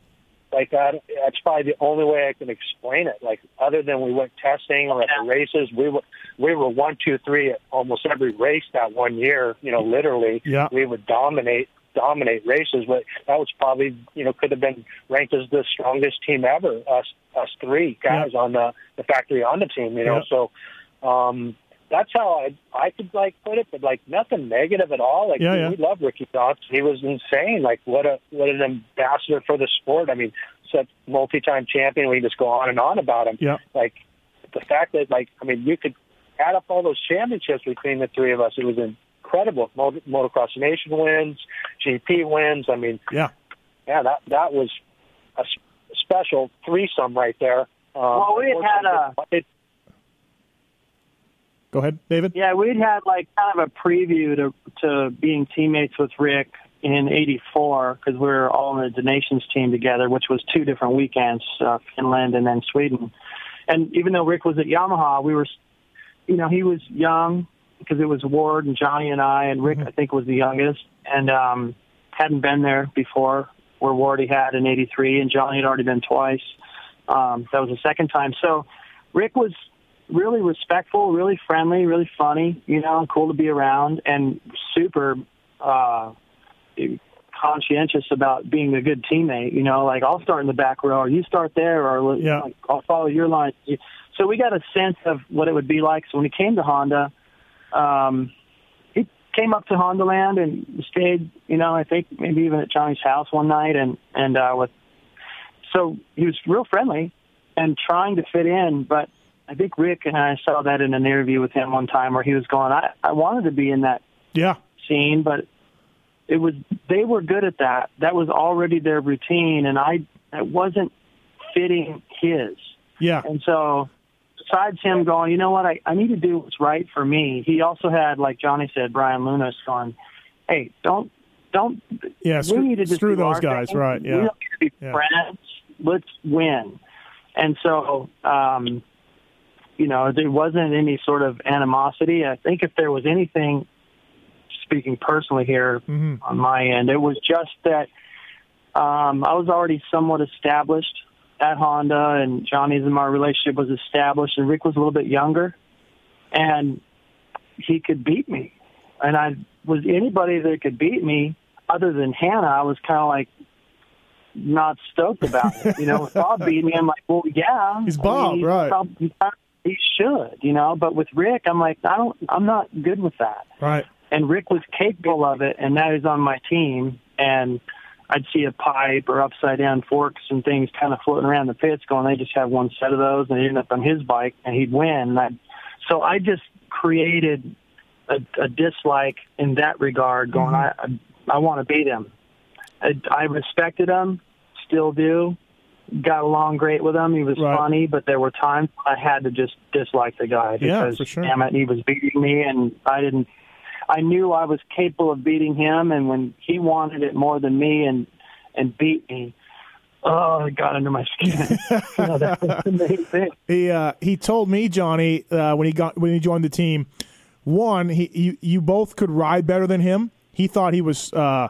like that. That's probably the only way I can explain it. Like other than we went testing or at the races, we were we were one, two, three at almost every race that one year. You know, literally, Yeah. we would dominate dominate races. But that was probably you know could have been ranked as the strongest team ever. Us us three guys on the the factory on the team. You know, Yeah. so. um that's how I I could like put it, but like nothing negative at all. Like Yeah, dude, yeah. we love Ricky Dots. He was insane. Like what a what an ambassador for the sport. I mean, such multi-time champion. We just go on and on about him. Yeah. Like the fact that like I mean, you could add up all those championships between the three of us. It was incredible. Motocross Nation wins, GP wins. I mean, Yeah. yeah, that that was a special threesome right there. Um, Well, we had had a- it, Go ahead, David. Yeah, we'd had like kind of a preview to to being teammates with Rick in '84 because we were all in the Nations team together, which was two different weekends, uh, Finland and then Sweden. And even though Rick was at Yamaha, we were, you know, he was young because it was Ward and Johnny and I, and Rick I think was the youngest, and um, hadn't been there before. Where Wardy had in '83, and Johnny had already been twice. Um, that was the second time. So Rick was really respectful, really friendly, really funny, you know, cool to be around, and super uh, conscientious about being a good teammate. You know, like I'll start in the back row, or you start there, or Yeah. like, I'll follow your line. So we got a sense of what it would be like. So when he came to Honda, um, he came up to Honda Land and stayed. You know, I think maybe even at Johnny's house one night, and and uh, with so he was real friendly and trying to fit in, but. I think Rick and I saw that in an interview with him one time where he was going, I, I wanted to be in that Yeah. scene, but it was they were good at that. That was already their routine, and I it wasn't fitting his. Yeah. And so, besides him going, you know what, I, I need to do what's right for me. He also had, like Johnny said, Brian Lunas going, hey, don't don't. Yeah, we screw- need to just screw do those guys, thing. right, We yeah. don't need to be Yeah. friends. Let's win. And so, um, you know, there wasn't any sort of animosity. I think if there was anything, speaking personally here Mhm. on my end, it was just that um, I was already somewhat established at Honda, and Johnny's and my relationship was established, and Rick was a little bit younger, and he could beat me. And I was anybody that could beat me other than Hannah. I was kind of like not stoked about it. You know, with Bob beat me, I'm like, well, yeah, He's I Bob, mean, right. prob- He, he should, you know. But with Rick, I'm like, I don't, I'm not good with that Right. and Rick was capable of it, and now he's on my team. And I'd see a pipe or upside down forks and things kind of floating around the pits, going, they just have one set of those, and he'd end up on his bike, and he'd win. And I, so I just created a, a dislike in that regard, going, mm-hmm. I, I, I want to beat him. I, I respected him, still do. Got along great with him. He was Right. funny, but there were times I had to just dislike the guy Yeah, because, for sure. damn it, he was beating me, and I didn't I knew I was capable of beating him, and when he wanted it more than me and and beat me, oh, it got under my skin. you know, that's the main thing. He uh, he told me Johnny uh, when he got when he joined the team. One, he you, you both could ride better than him. He thought he was uh,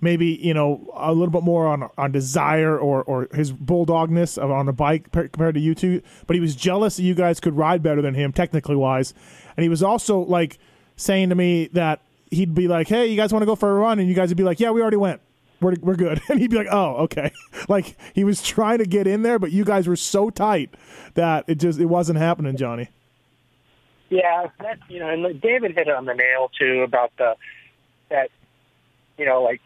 maybe you know a little bit more on on desire or or his bulldogness on the bike par- compared to you two. But he was jealous that you guys could ride better than him technically wise, and he was also like saying to me that he'd be like, "Hey, you guys want to go for a run?" And you guys would be like, "Yeah, we already went." We're, we're good. And he'd be like, oh, okay. Like he was trying to get in there, but you guys were so tight that it just, it wasn't happening, Johnny. Yeah, that you know, and David hit it on the nail too about the that you know, like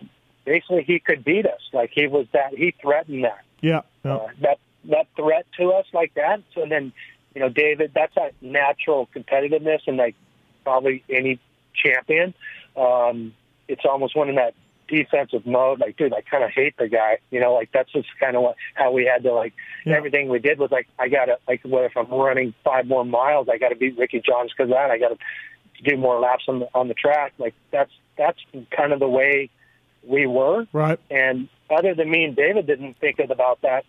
basically he could beat us. Like he was that he threatened that Yeah. Uh, that that threat to us like that. So and then, you know, David, that's that natural competitiveness and like probably any champion. Um, it's almost one in that defensive mode. Like, dude, I kind of hate the guy. You know, like that's just kind of what how we had to like Yeah. everything we did was like I got to like what if I'm running five more miles, I got to beat Ricky Johns because that. I got to do more laps on the on the track. Like that's that's kind of the way we were. Right. And other than me and David didn't think about that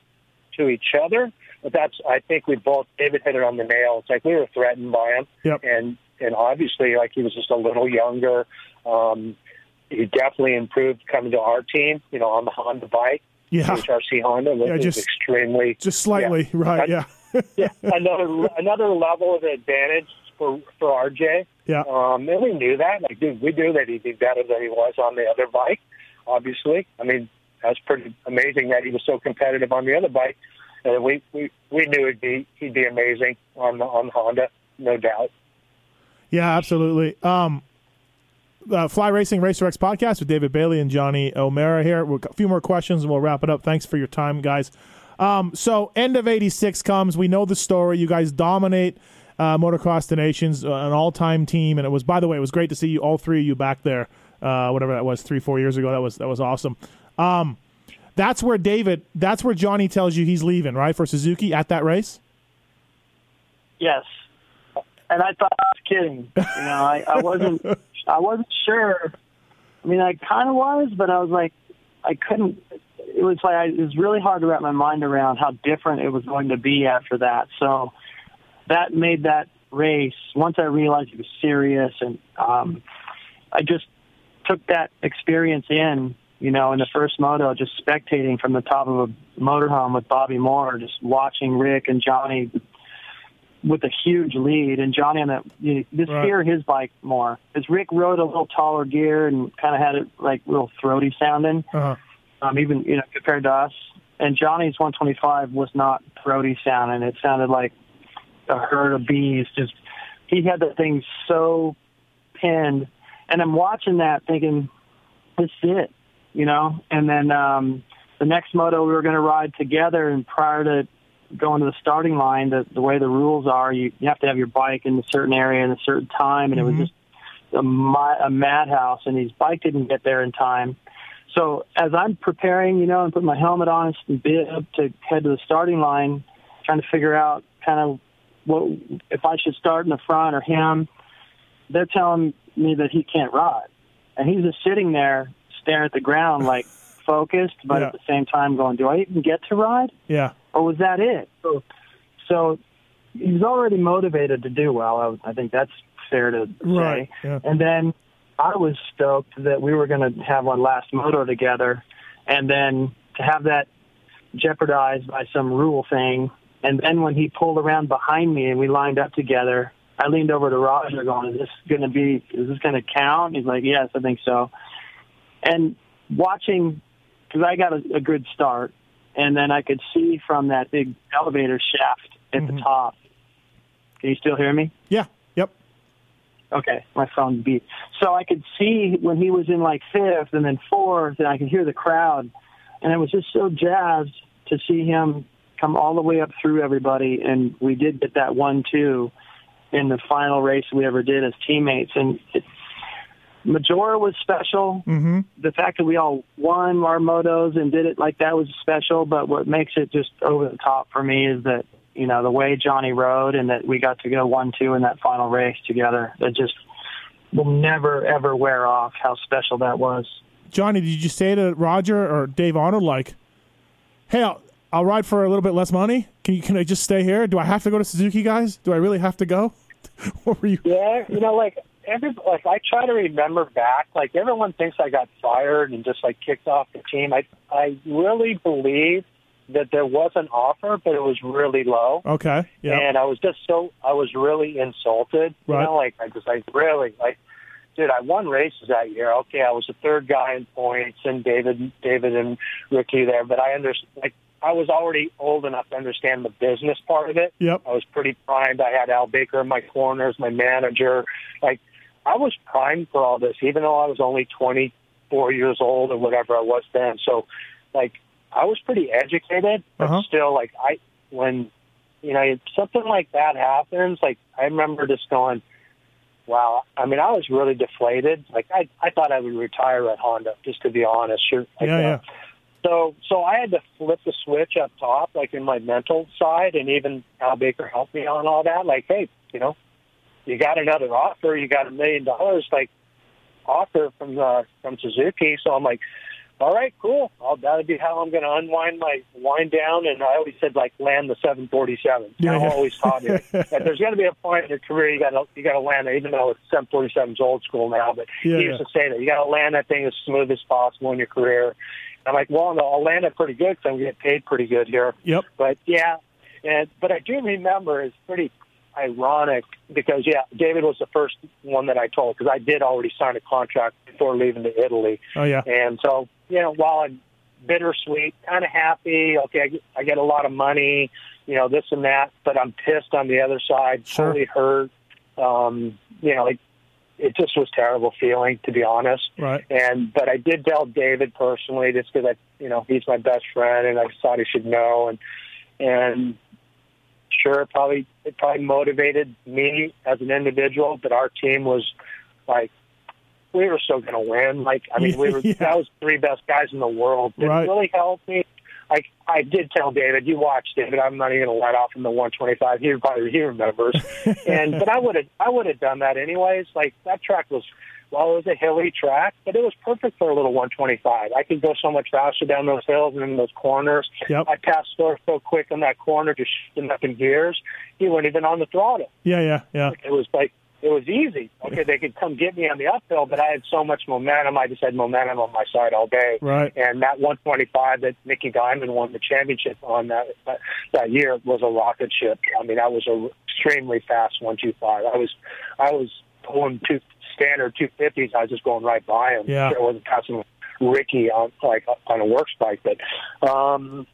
to each other, but that's I think we both David hit it on the nail. It's like we were threatened by him, Yep. and and obviously like he was just a little younger. Um, he definitely improved coming to our team. You know, on the Honda bike, Yeah. HRC Honda, which Yeah, is just- extremely Just slightly. Yeah. Right. Yeah. yeah, another another level of advantage for for RJ. Yeah. Um, and we knew that. Like, dude, we knew that he'd be better than he was on the other bike. Obviously, I mean, that's pretty amazing that he was so competitive on the other bike. And we we we knew he'd be he'd be amazing on the on Honda, no doubt. Yeah, absolutely. Um, uh, Fly Racing Racer X podcast with David Bailey and Johnny O'Mara here. Got a few more questions and we'll wrap it up. Thanks for your time, guys. Um, so, end of 86 comes. We know the story. You guys dominate uh, Motocross des Nations, uh, an all time team. And it was, by the way, it was great to see you, all three of you back there, uh, whatever that was, three, four years ago. That was, that was awesome. Um, that's where David, that's where Johnny tells you he's leaving, right, for Suzuki at that race? Yes. And I thought I was kidding. You know, I, I wasn't I wasn't sure. I mean, I kind of was, but I was like, I couldn't. It was like I, it was really hard to wrap my mind around how different it was going to be after that. So that made that race. Once I realized it was serious, and um, I just took that experience in. You know, in the first moto, just spectating from the top of a motorhome with Bobby Moore, just watching Rick and Johnny with a huge lead, and Johnny on that you know, just Right. hear his bike more. Because Rick rode a little taller gear and kind of had it like real throaty sounding, Uh-huh. um, even you know compared to us. And Johnny's 125 was not throaty sounding. It sounded like a herd of bees. Just he had the thing so pinned, and I'm watching that thinking, this is it, you know. And then um, the next moto we were going to ride together, and prior to going to the starting line, the, the way the rules are, you, you have to have your bike in a certain area in a certain time, and it was mm-hmm. just a, a madhouse, and his bike didn't get there in time. So as I'm preparing, you know, and putting my helmet on and bib to head to the starting line, trying to figure out kind of what if I should start in the front or him, they're telling me that he can't ride, and he's just sitting there staring at the ground like focused, but Yeah. at the same time going, "Do I even get to ride?" Yeah. Or was that it? So, so he was already motivated to do well. I, I think that's fair to Right, say. yeah. And then I was stoked that we were going to have one last moto together, and then to have that jeopardized by some rule thing. And then when he pulled around behind me and we lined up together, I leaned over to Roger, going, "Is this going to be? Is this going to count?" He's like, "Yes, I think so." And watching, because I got a, a good start, and then I could see from that big elevator shaft at the mm-hmm. top. Can you still hear me? Yeah. Yep. Okay, my phone beat. So I could see when he was in like fifth and then fourth, and I could hear the crowd, and I was just so jazzed to see him come all the way up through everybody, and we did get that one-two in the final race we ever did as teammates, and it, Maggiora was special. Mm-hmm. The fact that we all won our motos and did it like that was special, but what makes it just over the top for me is that you know the way Johnny rode and that we got to go one-two in that final race together. That just will never ever wear off. How special that was. Johnny, did you say to Roger or Dave Arnold like, "Hey, I'll, I'll ride for a little bit less money. Can you can I just stay here? Do I have to go to Suzuki, guys? Do I really have to go?" what were you? Yeah, you know, like every like I try to remember back. Like everyone thinks I got fired and just like kicked off the team. I I really believe that there was an offer, but it was really low. Okay. Yeah. And I was just so I was really insulted. You Right. know, like I just like really like dude, I won races that year. Okay, I was the third guy in points and David David and Ricky there, but I understand like I was already old enough to understand the business part of it. Yep. I was pretty primed. I had Al Baker in my corners, my manager. Like I was primed for all this, even though I was only twenty four years old or whatever I was then. So like I was pretty educated, but Uh-huh. still like I when you know, something like that happens, like I remember just going, Wow. I mean I was really deflated. Like I I thought I would retire at Honda, just to be honest. Sure. Like, Yeah, uh, yeah. So so I had to flip the switch up top, like in my mental side, and even Al Baker helped me on all that. Like, hey, you know, you got another offer, you got a million dollars, like offer from uh, from Suzuki. So I'm like, all right, cool. I'll, that'll be how I'm going to unwind my wind down. And I always said like land the 747. Yeah, yeah. always taught me that there's going to be a point in your career you got to you got to land it, even though it's 747's old school now. But Yeah, he used yeah. to say that you got to land that thing as smooth as possible in your career. I'm like, well, no, I'll land it pretty good because I'm getting paid pretty good here. Yep. But yeah, and but I do remember it's pretty ironic because yeah, David was the first one that I told because I did already sign a contract before leaving to Italy, Oh yeah. and so you know while I'm bittersweet, kind of happy, okay, I get, I get a lot of money, you know this and that, but I'm pissed on the other side, Sure. totally hurt. Um, you know, like it just was terrible feeling to be honest. Right. And but I did tell David personally, just because I, you know, he's my best friend, and I thought he should know. And and sure, it probably it probably motivated me as an individual, but our team was like we were still going to win. Like I mean, we were Yeah. that was three best guys in the world. It Right. really helped me. Like I did tell David, you watch David. I'm not even going to let off in the 125. He probably he remembers. and but I would have I would have done that anyways. Like that track was well, it was a hilly track, but it was perfect for a little 125. I could go so much faster down those hills and in those corners. Yep. I passed Storr so quick on that corner, just shifting up in gears. He wasn't even on the throttle. Yeah, yeah, yeah. It was like it was easy. Okay, they could come get me on the uphill, but I had so much momentum. I just had momentum on my side all day. Right. And that 125 that Micky Dymond won the championship on that that, year was a rocket ship. I mean, that was a extremely fast one two five. I was I was pulling two standard two fifties. I was just going right by him. Yeah. I wasn't passing Ricky on like on a works bike, but um,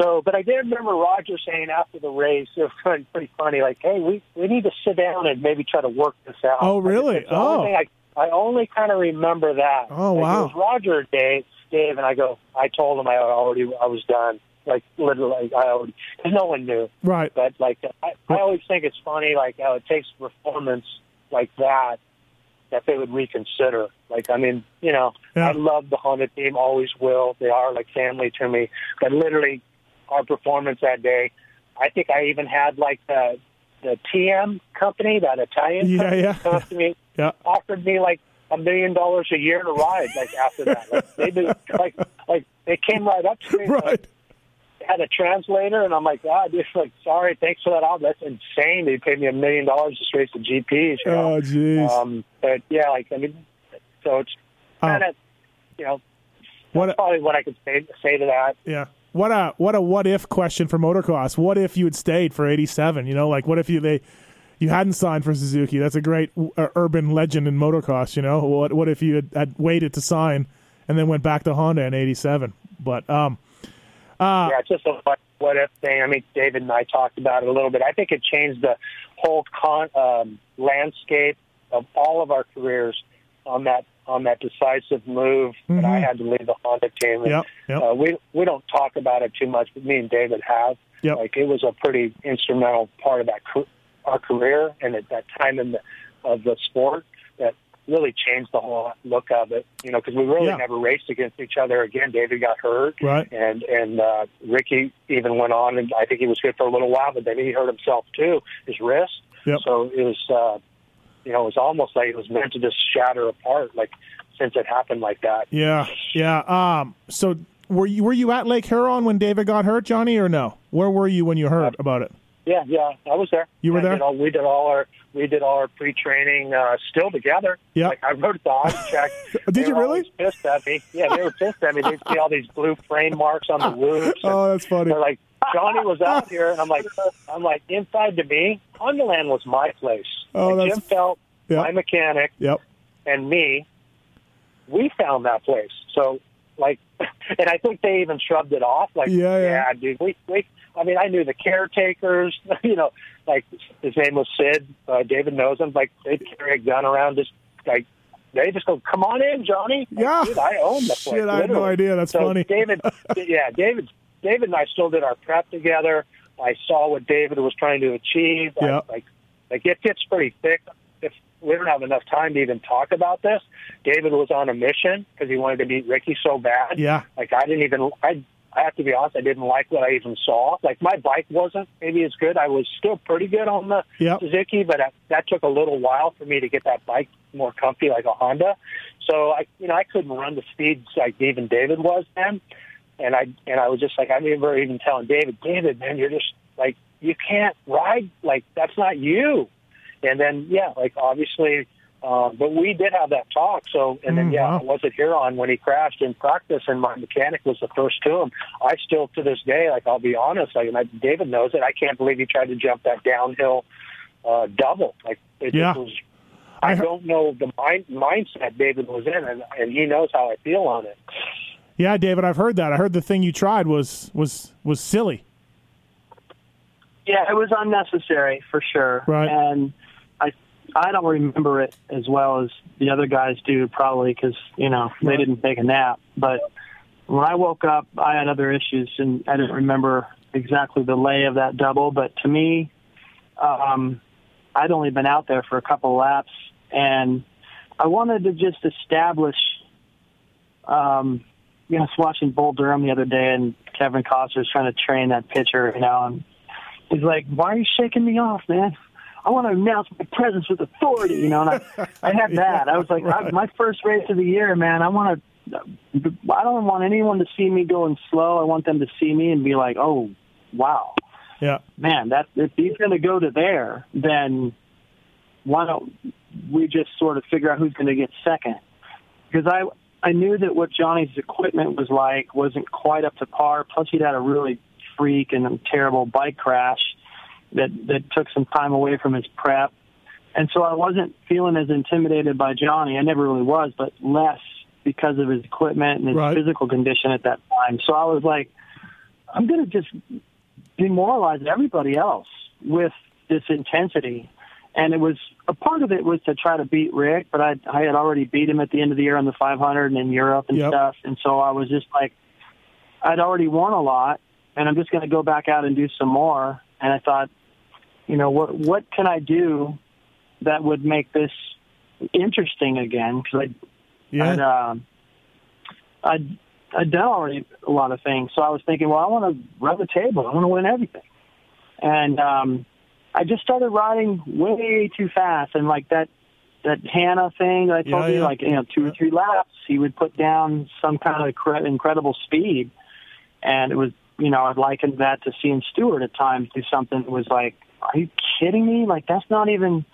so, but I did remember Roger saying after the race, it was pretty funny, like, "Hey, we we need to sit down and maybe try to work this out." Oh, really? Oh. I I only kind of remember that. Oh, Like, wow. It was Roger, Dave, Dave, and I go. I told him I already I was done. Like literally, I already because no one knew. Right. But like, I, I always think it's funny, like how it takes performance like that that they would reconsider. Like, I mean, you know, Yeah. I love the Honda team, always will. They are like family to me. But literally, our performance that day, I think I even had like the the TM company, that Italian Yeah, company, yeah. come to me, Yeah. offered me like a million dollars a year to ride. Like after that, like they did, like like they came right up to me, like, Right. Had a translator, and I'm like, God, dude, like, sorry, thanks for that. Out. That's insane. They paid me a million dollars to race the GPs. You know? Oh, jeez. Um, but yeah, like I mean, so it's Oh. kind of, you know, What? A, probably what I could say say to that. yeah. What a what a what if question for motocross. What if you had stayed for eighty seven? You know, like what if you they you hadn't signed for Suzuki? That's a great uh, urban legend in motocross. You know, what what if you had, had waited to sign and then went back to Honda in eighty seven? But um, uh, yeah, it's just a what, what if thing. I mean, David and I talked about it a little bit. I think it changed the whole con, um, landscape of all of our careers on that on that decisive move that I had to leave the Honda team. And, Yep, yep. Uh, we we don't talk about it too much, but me and David have. Yep. Like it was a pretty instrumental part of that our career and at that time in the of the sport really changed the whole look of it. You know, because we really Yeah. never raced against each other again. David got hurt, Right. and and uh, Ricky even went on, and I think he was good for a little while, but then he hurt himself too, his wrist. Yep. So it was, uh, you know, it was almost like it was meant to just shatter apart, like since it happened like that. yeah, yeah. Um, so were you were you at Lake Huron when David got hurt, Johnny, or no? Where were you when you heard about it? Yeah, yeah, I was there. You were I there? Did all, we did all our we did all our pre training uh, still together. Yeah. Like I wrote the auto check. Did They you really? Pissed at me. Yeah, they were pissed at me. They'd see all these blue frame marks on the and Oh, that's funny. They're like, Johnny was out here, and I'm like, I'm like, inside to me, Hondaland was my place. Oh, that's- Jim Felt, Yeah. my mechanic, Yep. and me, we found that place. So, like, and I think they even shrugged it off. Like, Yeah, yeah. dude, we, we, I mean, I knew the caretakers, you know, like his name was Sid. Uh, David knows him. Like, they'd carry a gun around, just like, they just go, come on in, Johnny. Like, Yeah. dude, I own the place. Shit, I had no idea. That's so funny. David, yeah, David, David and I still did our prep together. I saw what David was trying to achieve. I- Yeah. like, like it gets pretty thick. We don't have enough time to even talk about this, David was on a mission because he wanted to beat Ricky so bad. Yeah. Like I didn't even. I I have to be honest. I didn't like what I even saw. Like my bike wasn't maybe as good. I was still pretty good on the Yep. Suzuki, but that, that took a little while for me to get that bike more comfy like a Honda. So I, you know, I couldn't run the speeds like even David was then. And I and I was just like I remember even telling David, David, man, you're just like you can't ride like that's not you. And then yeah, like obviously, uh, but we did have that talk. So and then Mm, yeah, wow. I was at Huron when he crashed in practice, and my mechanic was the first to him. I still to this day, like I'll be honest, like and I, David knows it. I can't believe he tried to jump that downhill uh, double. Like it Yeah. was. I I don't know the mind, mindset David was in, and, and he knows how I feel on it. Yeah, David, I've heard that. I heard the thing you tried was was was silly. Yeah, it was unnecessary for sure. Right. And I don't remember it as well as the other guys do, probably because you know they didn't take a nap. But when I woke up, I had other issues, and I didn't remember exactly the lay of that double. But to me, um, I'd only been out there for a couple laps, and I wanted to just establish. Um, you know, I was watching Bull Durham the other day, and Kevin Costner was trying to train that pitcher, you know, and he's like, "Why are you shaking me off, man? I want to announce my presence with authority," you know. And I, I had that. I was like, I, my first race of the year, man. I want to. I don't want anyone to see me going slow. I want them to see me and be like, "Oh, wow, Yeah. man, that if he's going to go to there, then why don't we just sort of figure out who's going to get second? Because I I knew that what Johnny's equipment was like wasn't quite up to par. Plus, he'd had a really freak and terrible bike crash, that that took some time away from his prep, and so I wasn't feeling as intimidated by Johnny. I never really was, but less because of his equipment and his Right. physical condition at that time. So I was like, I'm going to just demoralize everybody else with this intensity. And it was a part of it was to try to beat Rick, but I I had already beat him at the end of the year on the 500 and in Europe and Yep. stuff, and so I was just like, I'd already won a lot, and I'm just going to go back out and do some more. And I thought, you know, what what can I do that would make this interesting again? Because I Yeah. I'd, um, I'd, I'd done already a lot of things. So I was thinking, well, I want to run the table. I want to win everything. And um, I just started riding way too fast. And like that, that Hannah thing that I told Yeah, you, yeah. like, you know, two or three laps, he would put down some kind of cre- incredible speed. And it was, you know, I'd likened that to seeing Stewart at times do something that was like, are you kidding me? Like, that's not even,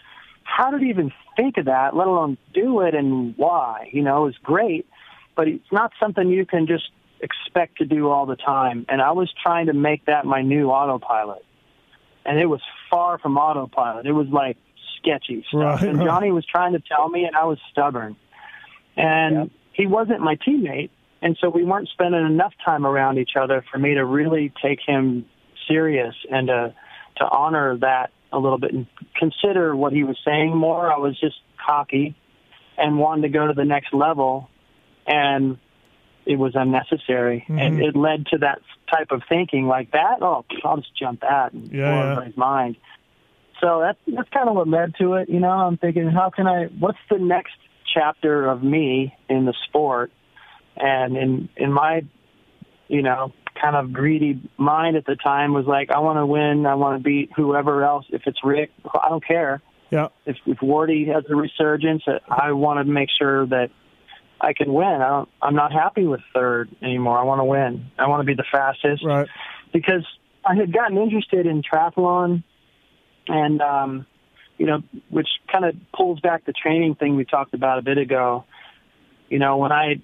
how did he even think of that, let alone do it and why? You know, it's great, but it's not something you can just expect to do all the time. And I was trying to make that my new autopilot. And it was far from autopilot. It was like sketchy stuff. Right, and right. Johnny was trying to tell me, and I was stubborn. And he wasn't my teammate. And so we weren't spending enough time around each other for me to really take him serious and to, to honor that a little bit and consider what he was saying more. I was just cocky and wanted to go to the next level, and it was unnecessary. Mm-hmm. And it led to that type of thinking like that. Oh, I'll just jump that and Yeah, blow yeah. everybody's mind. So that's that's kind of what led to it. You know, I'm thinking, how can I? What's the next chapter of me in the sport? And in in my, you know, kind of greedy mind at the time was like, I want to win. I want to beat whoever else. If it's Rick, I don't care. Yeah. If if Wardy has a resurgence, I want to make sure that I can win. I don't. I'm not happy with third anymore. I want to win. I want to be the fastest Right. because I had gotten interested in triathlon, and um, you know, which kind of pulls back the training thing we talked about a bit ago. You know, when I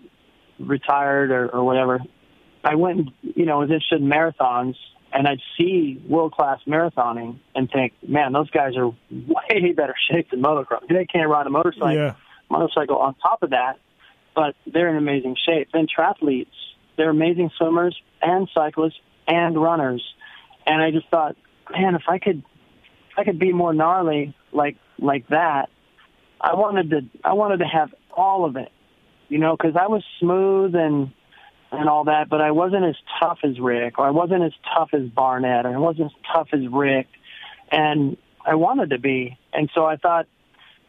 retired or, or whatever, I went, and, you know, was interested in marathons, and I'd see world class marathoning and think, man, those guys are way better shape than motocross. They can't ride a motorcycle Yeah. motorcycle on top of that, but they're in amazing shape. Then triathletes, they're amazing swimmers and cyclists and runners. And I just thought, man, if I could, if I could be more gnarly like like that, I wanted to, I wanted to have all of it, you know, because I was smooth and and all that, but I wasn't as tough as Rick, or I wasn't as tough as Barnett, or I wasn't as tough as Rick, and I wanted to be. And so I thought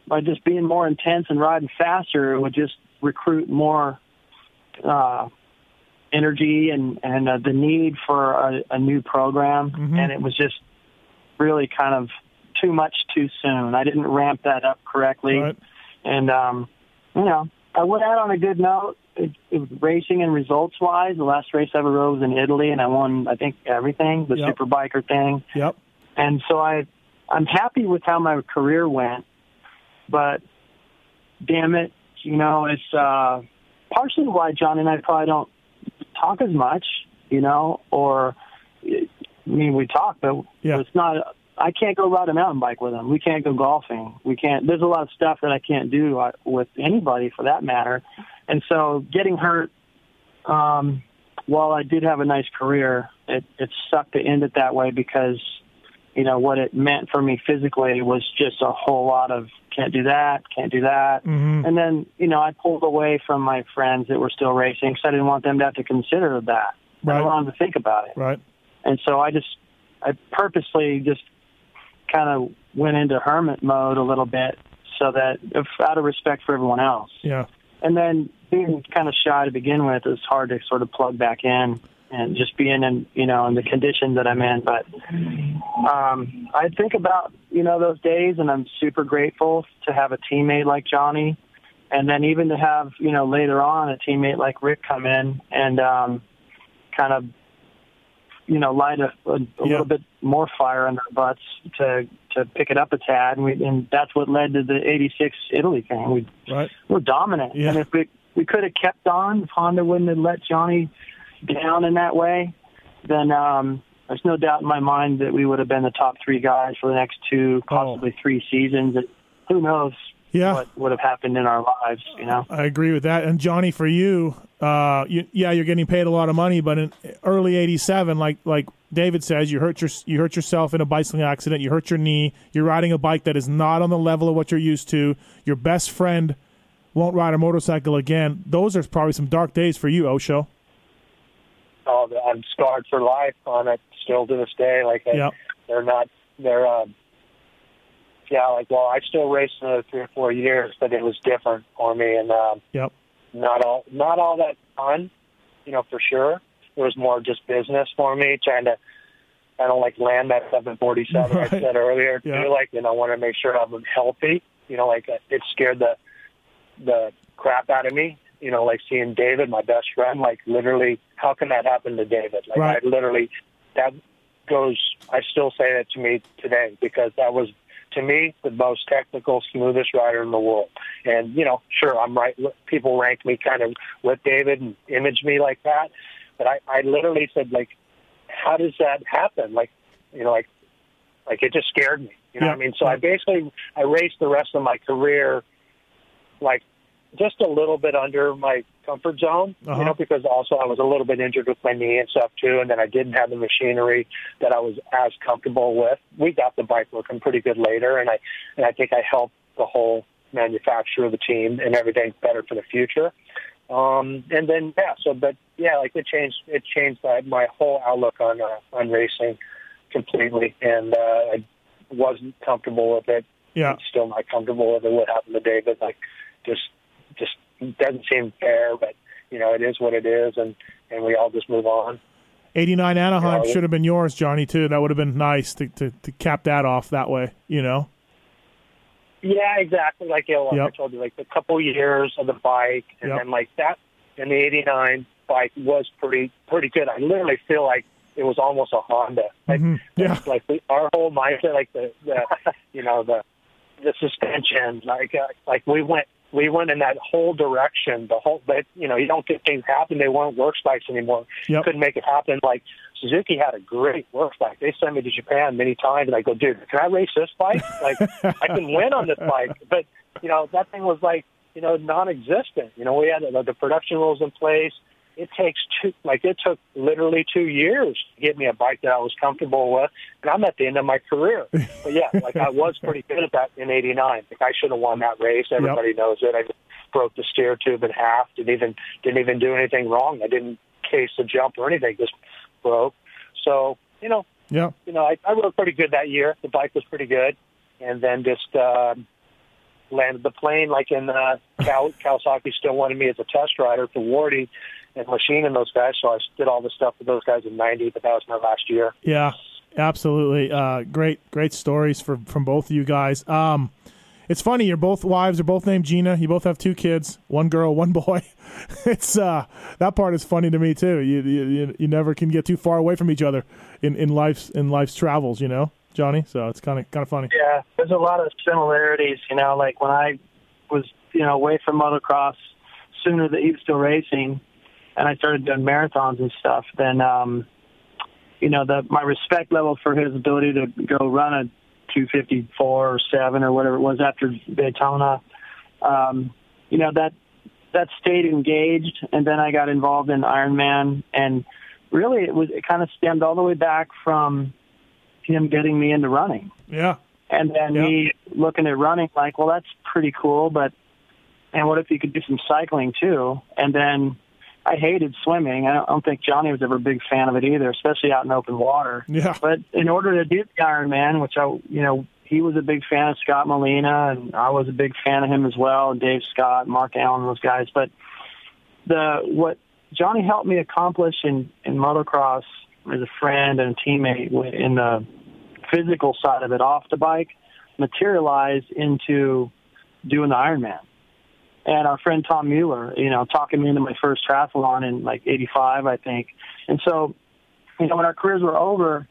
by just being more intense and riding faster, it would just recruit more uh, energy and and uh, the need for a, a new program. And it was just really kind of too much too soon. I didn't ramp that up correctly, Right. and um, you know, I went out on a good note. It, it was racing and results wise. The last race I ever rode was in Italy, and I won I think everything, the Yep. superbiker thing Yep. and so I I'm happy with how my career went, but damn it, you know, it's uh partially why John and I probably don't talk as much, you know, or I mean we talk, but Yeah. it's not. I can't go ride a mountain bike with him. We can't go golfing. We can't. There's a lot of stuff that I can't do uh, with anybody for that matter, and so getting hurt. Um, while I did have a nice career, it, it sucked to end it that way because you know, what it meant for me physically was just a whole lot of can't do that, can't do that. Mhm. And then, you know, I pulled away from my friends that were still racing because I didn't want them to have to consider that. I Right. didn't want them to think about it. Right. And so I just, I purposely just kind of went into hermit mode a little bit so that, if, out of respect for everyone else. Yeah. And then being kind of shy to begin with, it's hard to sort of plug back in and just being in, you know, in the condition that I'm in. But um, I think about, you know, those days and I'm super grateful to have a teammate like Johnny. And then even to have, you know, later on a teammate like Rick come in and um, kind of, you know, light a, a, a Yeah. little bit more fire under our butts to to pick it up a tad, and, we, and that's what led to the '86 Italy thing. We Right. we're dominant. Yeah. And if we we could have kept on, if Honda wouldn't have let Johnny down in that way, then um, there's no doubt in my mind that we would have been the top three guys for the next two, possibly oh. three seasons. And who knows yeah. what would have happened in our lives, you know? I agree with that. And Johnny, for you, uh, you, yeah, you're getting paid a lot of money, but in early '87, like like David says, you hurt your you hurt yourself in a bicycling accident. You hurt your knee. You're riding a bike that is not on the level of what you're used to. Your best friend won't ride a motorcycle again. Those are probably some dark days for you, O'Show. Oh, I'm scarred for life on it still to this day. Like yep. they're not they're um, yeah, like well, I still raced another three or four years, but it was different for me, and um, yep not all not all that fun, you know, for sure. It was more just business for me, trying to kind of like land that 747 right. I said earlier yeah. too. Like, you know, I want to make sure I'm healthy. You know, like uh, it scared the the crap out of me. You know, like seeing David, my best friend, like literally, how can that happen to David? Like, right. I literally that goes. I still say that to me today because that was to me, the most technical, smoothest rider in the world. And, you know, sure, I'm right. People rank me kind of with David and image me like that. But I, I literally said, like, how does that happen? Like, you know, like, like it just scared me. You know yeah. what I mean? So I basically, I raced the rest of my career, like, just a little bit under my comfort zone, uh-huh. you know, because also I was a little bit injured with my knee and stuff too, and then I didn't have the machinery that I was as comfortable with. We got the bike working pretty good later, and I and I think I helped the whole manufacturer of the team and everything better for the future. Um, and then yeah, so but yeah, like it changed it changed my, my whole outlook on uh, on racing completely, and uh, I wasn't comfortable with it. Yeah, I'm still not comfortable with it. What happened to David? Like just just doesn't seem fair, but you know it is what it is, and and we all just move on. 89 Anaheim should have been yours, Johnny, too. That would have been nice to, to, to cap that off that way, you know? Yeah, exactly. Like, you know, like yep. I told you, like the couple years of the bike, and yep. then like that, and the '89 bike was pretty pretty good. I literally feel like it was almost a Honda. Like, mm-hmm. yeah. like the, our whole mindset, like the, the you know the the suspension, like uh, like we went we went in that whole direction. The whole, but you know, you don't get things happen. They weren't work bikes anymore. Yep. Couldn't make it happen. Like Suzuki had a great work bike. They sent me to Japan many times, and I go, dude, can I race this bike? Like, I can win on this bike. But you know, that thing was like, you know, non-existent. You know, we had the, the production rules in place it takes two, like it took literally two years to get me a bike that I was comfortable with, and I'm at the end of my career. But yeah, like I was pretty good at that in '89. Like I should have won that race. Everybody yep. knows it. I broke the steer tube in half. Didn't even didn't even do anything wrong. I didn't case the jump or anything. Just broke. So you know, yeah, you know, I, I rode pretty good that year. The bike was pretty good, and then just. Uh, landed the plane like in uh, Cal- Kawasaki still wanted me as a test rider for Wardy and Lechien and those guys. So I did all the stuff with those guys in '90, but that was my last year. Yeah, absolutely. Uh, great, great stories for, from both of you guys. Um, it's funny. Your both wives are both named Gina. You both have two kids, one girl, one boy. it's uh, that part is funny to me too. You, you you never can get too far away from each other in in life's in life's travels. You know, Johnny. So it's kind of kind of funny. Yeah, there's a lot of similarities. You know, like when I was you know away from motocross sooner that he was still racing and I started doing marathons and stuff, then um, you know the my respect level for his ability to go run a 254 or seven or whatever it was after Daytona, um, you know that that stayed engaged, and then I got involved in Ironman, and really it was it kind of stemmed all the way back from him getting me into running. Yeah. And then yeah. me looking at running like, well, that's pretty cool, but and what if you could do some cycling too? And then I hated swimming. I don't think Johnny was ever a big fan of it either, especially out in open water. Yeah. But in order to do the Ironman, which I, you know, he was a big fan of Scott Molina, and I was a big fan of him as well, and Dave Scott, Mark Allen, those guys. But the what Johnny helped me accomplish in in motocross as a friend and a teammate in the physical side of it off the bike materialized into doing the Ironman and our friend Tom Mueller, you know, talking me into my first triathlon in like 85, I think. And so, you know, when our careers were over,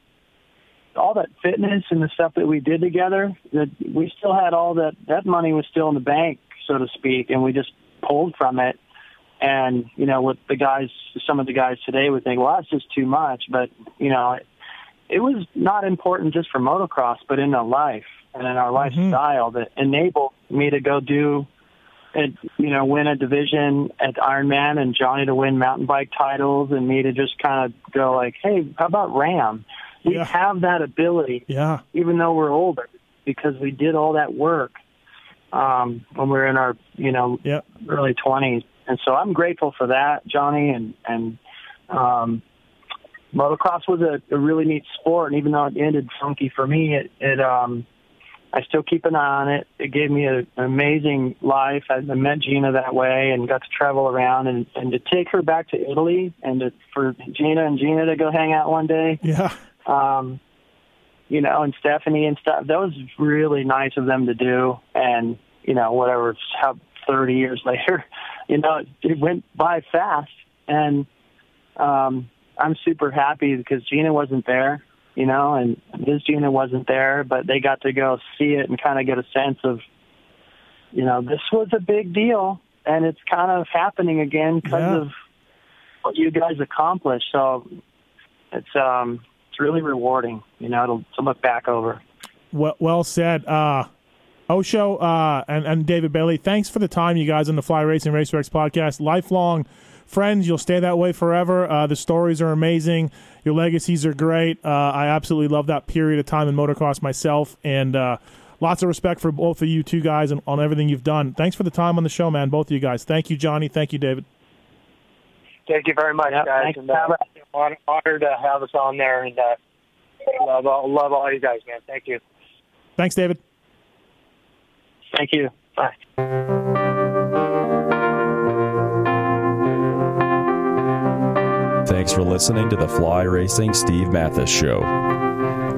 all that fitness and the stuff that we did together, that we still had all that, that money was still in the bank, so to speak, and we just pulled from it. And, you know, with the guys, some of the guys today would think, well, that's just too much. But, you know, it was not important just for motocross, but in our life and in our Mm-hmm. lifestyle that enabled me to go do and you know win a division at Ironman and Johnny to win mountain bike titles and me to just kind of go like, hey, how about Ram? We Yeah. have that ability, Yeah. even though we're older, because we did all that work um, when we were in our you know Yeah. early twenties, and so I'm grateful for that, Johnny, and and um, motocross was a, a really neat sport, and even though it ended funky for me, it, it um, I still keep an eye on it. It gave me a, an amazing life. I met Gina that way and got to travel around and, and to take her back to Italy and to, for Gina and Gina to go hang out one day Yeah. um, you know, and Stephanie and stuff. That was really nice of them to do. And you know, whatever, it's how thirty years later, you know, it, it went by fast. And um, I'm super happy because Gina wasn't there, you know, and this unit wasn't there, but they got to go see it and kind of get a sense of, you know, this was a big deal, and it's kind of happening again because Yeah. of what you guys accomplished. So it's um it's really rewarding, you know, to, to look back over. Well, well said. Uh, O'Show uh, and, and David Bailey, thanks for the time, you guys, on the Fly Racing Racer X podcast. Lifelong friends. You'll stay that way forever. Uh, the stories are amazing. Your legacies are great. Uh, I absolutely love that period of time in motocross myself. And uh, lots of respect for both of you two guys and on everything you've done. Thanks for the time on the show, man, both of you guys. Thank you, Johnny. Thank you, David. Thank you very much, Yeah, guys. thanks, And, uh, hon- honored to have us on there, and uh, love all, love all you guys, man. Thank you. Thanks, David. Thank you. Bye. Thanks for listening to the Fly Racing Steve Matthes Show.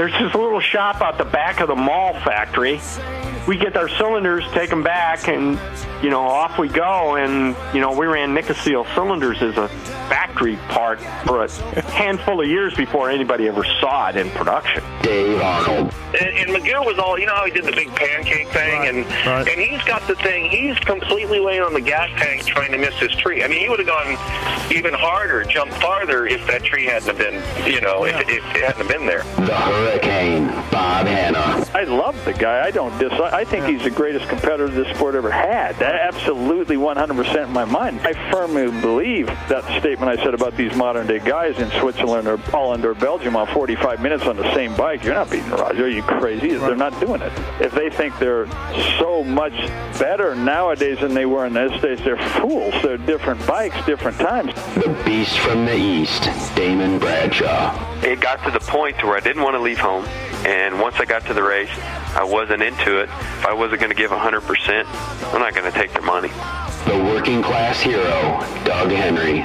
There's this little shop out the back of the Mahle factory. We get our cylinders, take them back, and you know off we go. And you know we ran Nikasil cylinders as a factory part for a handful of years before anybody ever saw it in production. Dave Arnold. And, and McGill was all, you know how he did the big pancake thing, and right. and he's got the thing. He's completely laying on the gas tank trying to miss his tree. I mean, he would have gone even harder, jumped farther if that tree hadn't have been, you know, if, if it hadn't have been there. The Hurricane, Bob Hannah. I love the guy. I don't dis. I think he's the greatest competitor this sport ever had. That absolutely 100% in my mind. I firmly believe that statement I said about these modern day guys in Switzerland or Holland or Belgium on 45 minutes on the same bike. You're not beating Roger. Are you crazy? They're not doing it. If they think they're so much better nowadays than they were in those days, they're fools. They're different bikes, different times. The Beast from the East, Damon Bradshaw. it got to the point to where I didn't want to leave home. And once I got to the race, I wasn't into it. If I wasn't going to give 100%, I'm not going to take their money. The working class hero, Doug Henry.